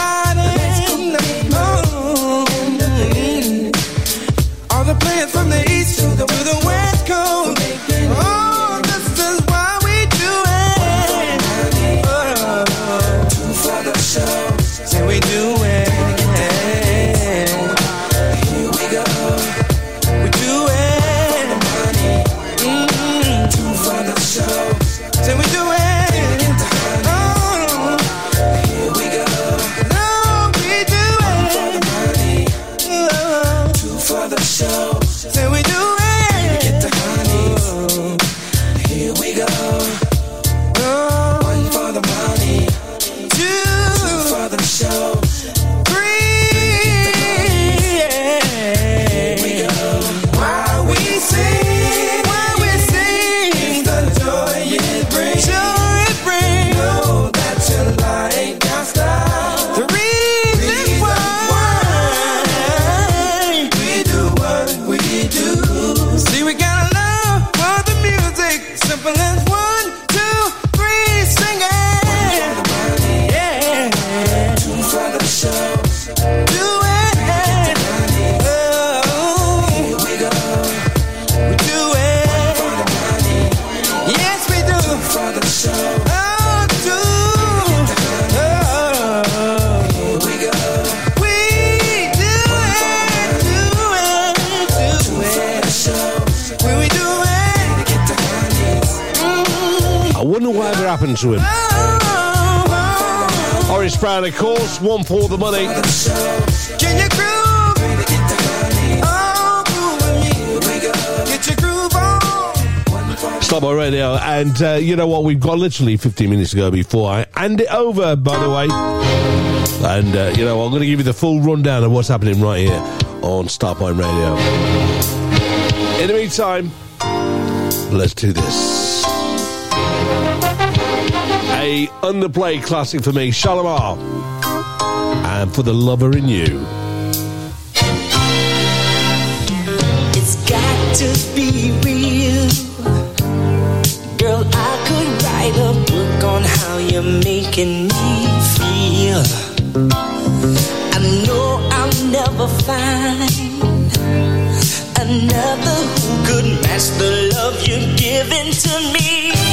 to him. Horace Brown, of course, one for the money. Can you groove? Oh, groove with me. Get your groove on. Stop my radio. And uh, you know what? We've got literally 15 minutes to go before I hand it over, by the way. And uh, you know, I'm going to give you the full rundown of what's happening right here on Starpoint Radio. In the meantime, let's do this. A underplayed classic for me, Shalamar. And for the lover in you. It's got to be real. Girl, I could write a book on how you're making me feel. I know I'll never find another who could match the love you're giving to me.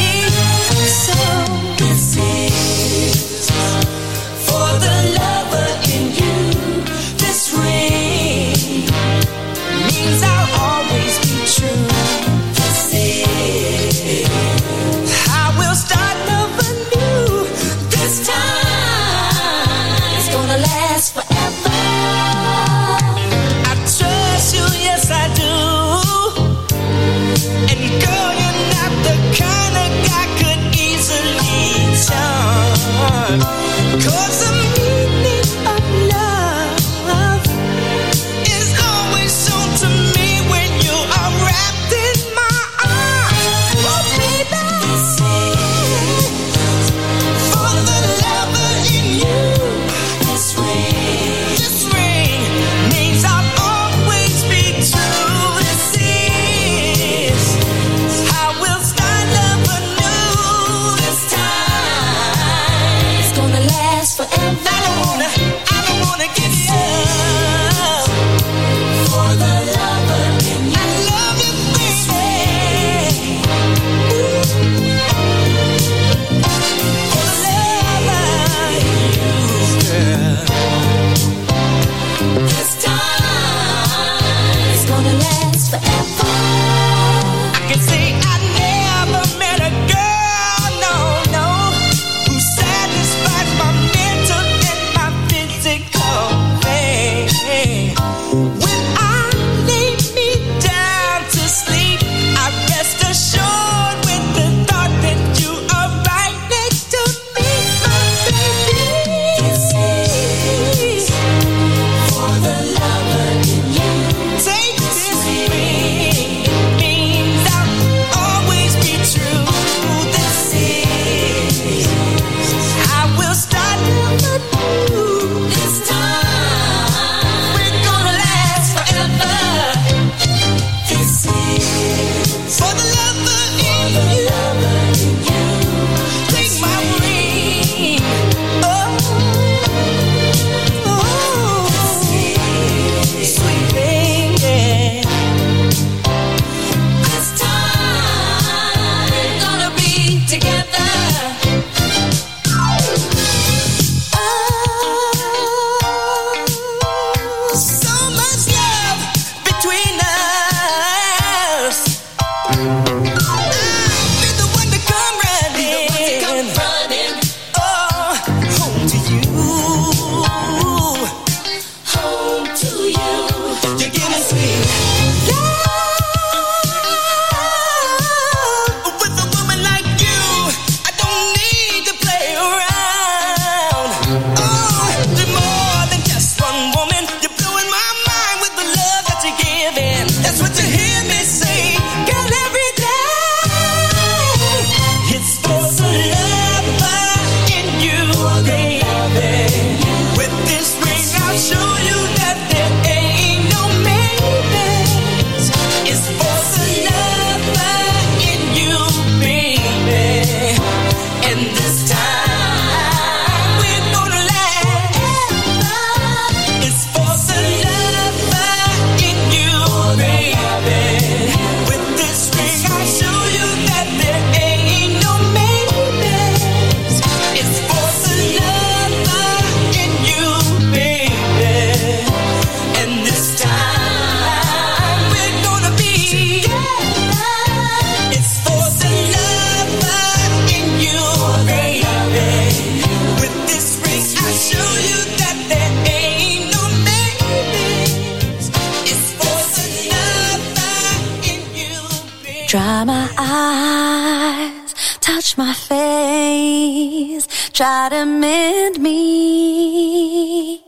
try to mend me.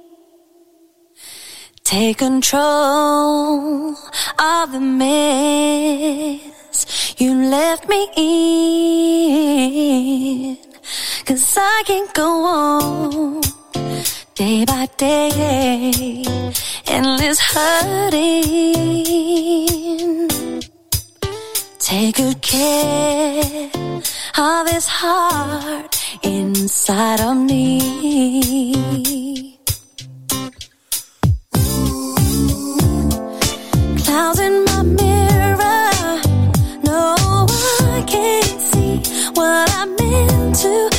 Take control of the mess you left me in. Cause I can't go on day by day, endless hurting. Take good care of his heart inside of me. Clouds in my mirror, no, I can't see what I meant to.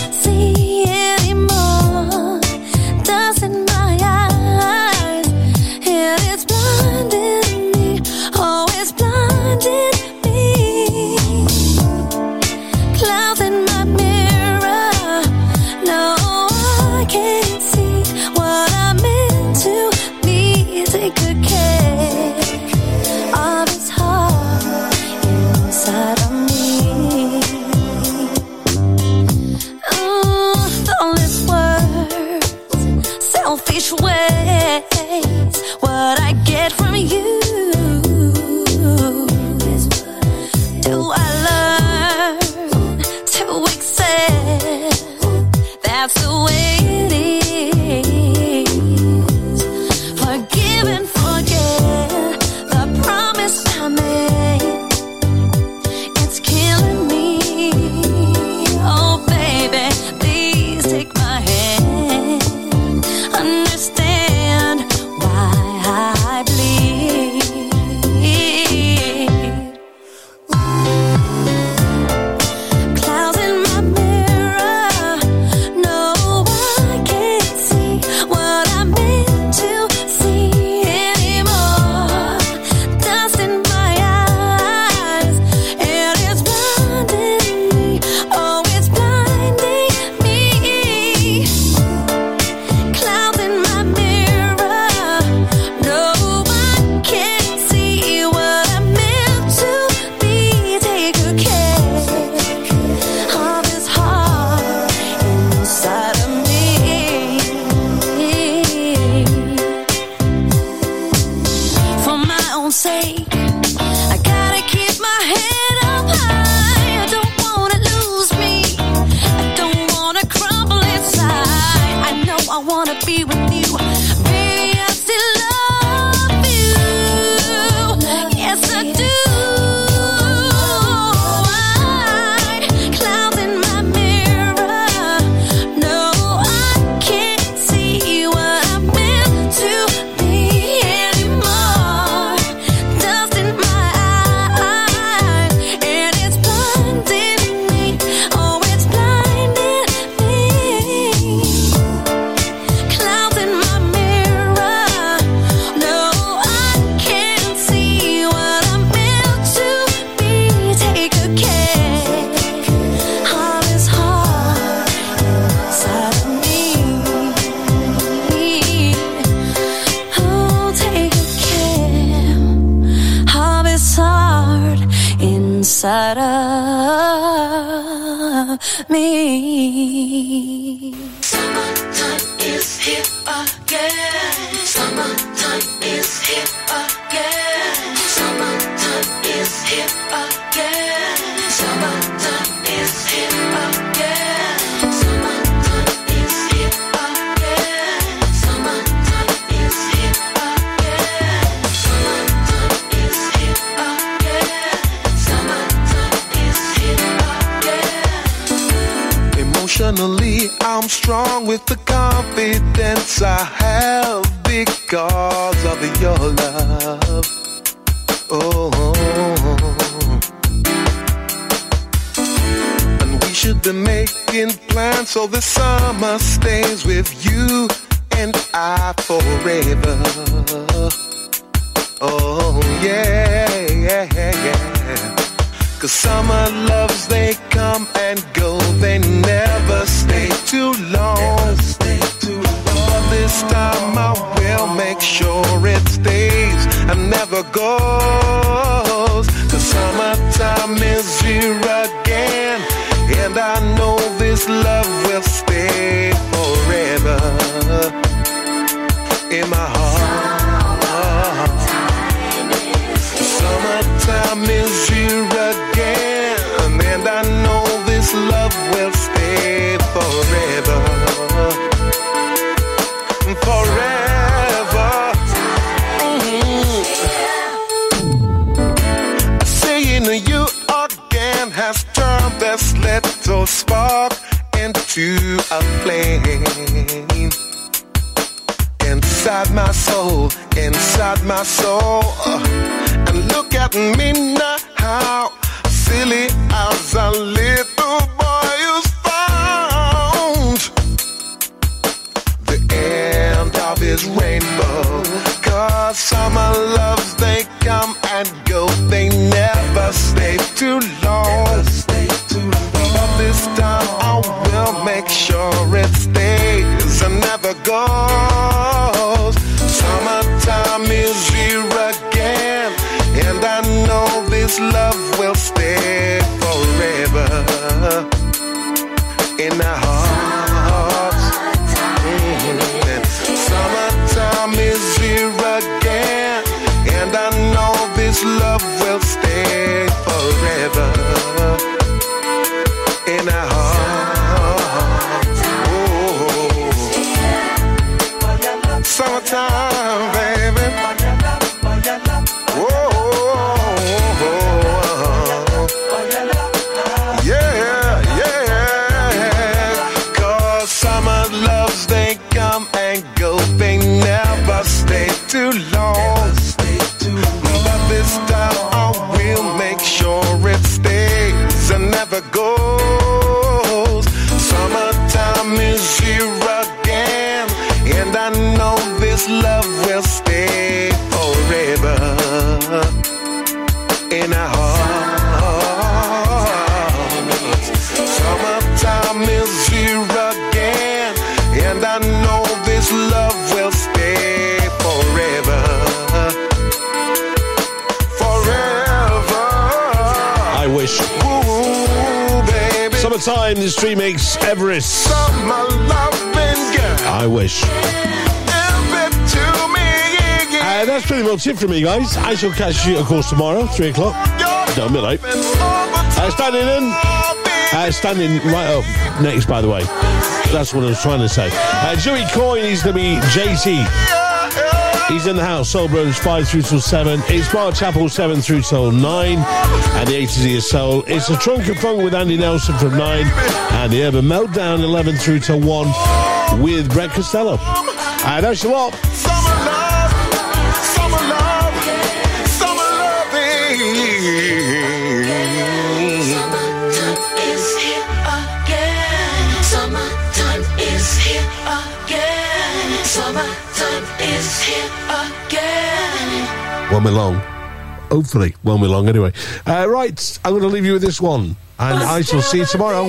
to wait so the summer stays with you and I forever. this love Go. time. This tree makes Everest. I wish. Uh, that's pretty much it for me, guys. I shall catch you, of course, tomorrow, 3 o'clock. Don't be late. Uh, standing in. Uh, standing right up next, by the way. That's what I was trying to say. Uh, Joey Coyne is going to be JT. He's in the house. Soul Brothers 5 through till 7. It's Mark Chapel 7 through till 9. And the A to Z of Soul. It's a Trunk of Funk with Andy Nelson from 9. And the Urban Meltdown 11 through till 1 with Brett Costello. And that's your lot. won't long. Hopefully, when we're long anyway. Uh, right, I'm going to leave you with this one, and I shall see you tomorrow.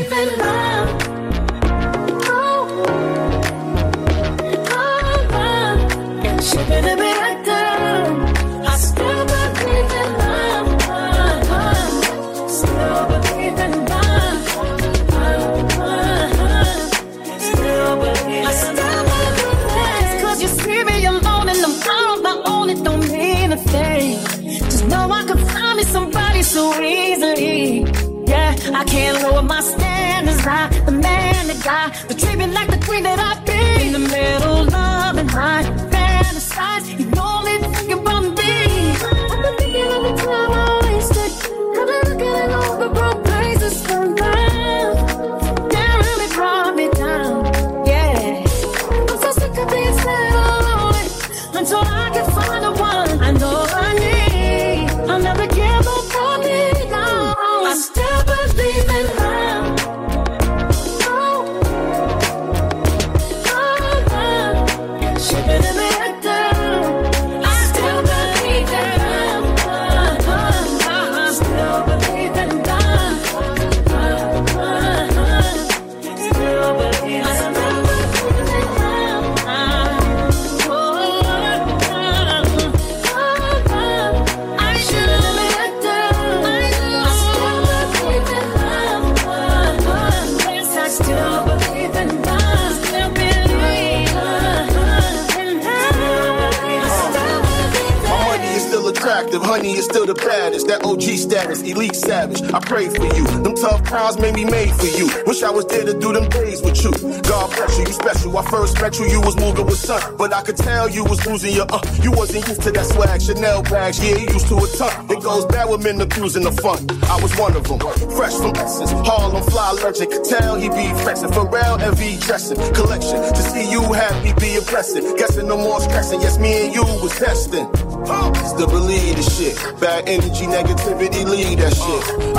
Baddest. That OG status, elite savage. I pray for you. Them tough times made me made for you. Wish I was there to do them days with you. God bless you, you special. I first met you, you was moving with sun, but I could tell you was losing your uh. You wasn't used to that swag, Chanel bags, yeah, you used to a ton. It goes bad with men abusing the fun. I was one of them, fresh from Essence, Harlem fly legend. Could tell he be flexing, Pharrell MV dressing, collection. To see you happy be impressive. Guessing no more stressing. Yes, me and you was destined. Still believe the shit. Bad energy, negativity, lead that shit.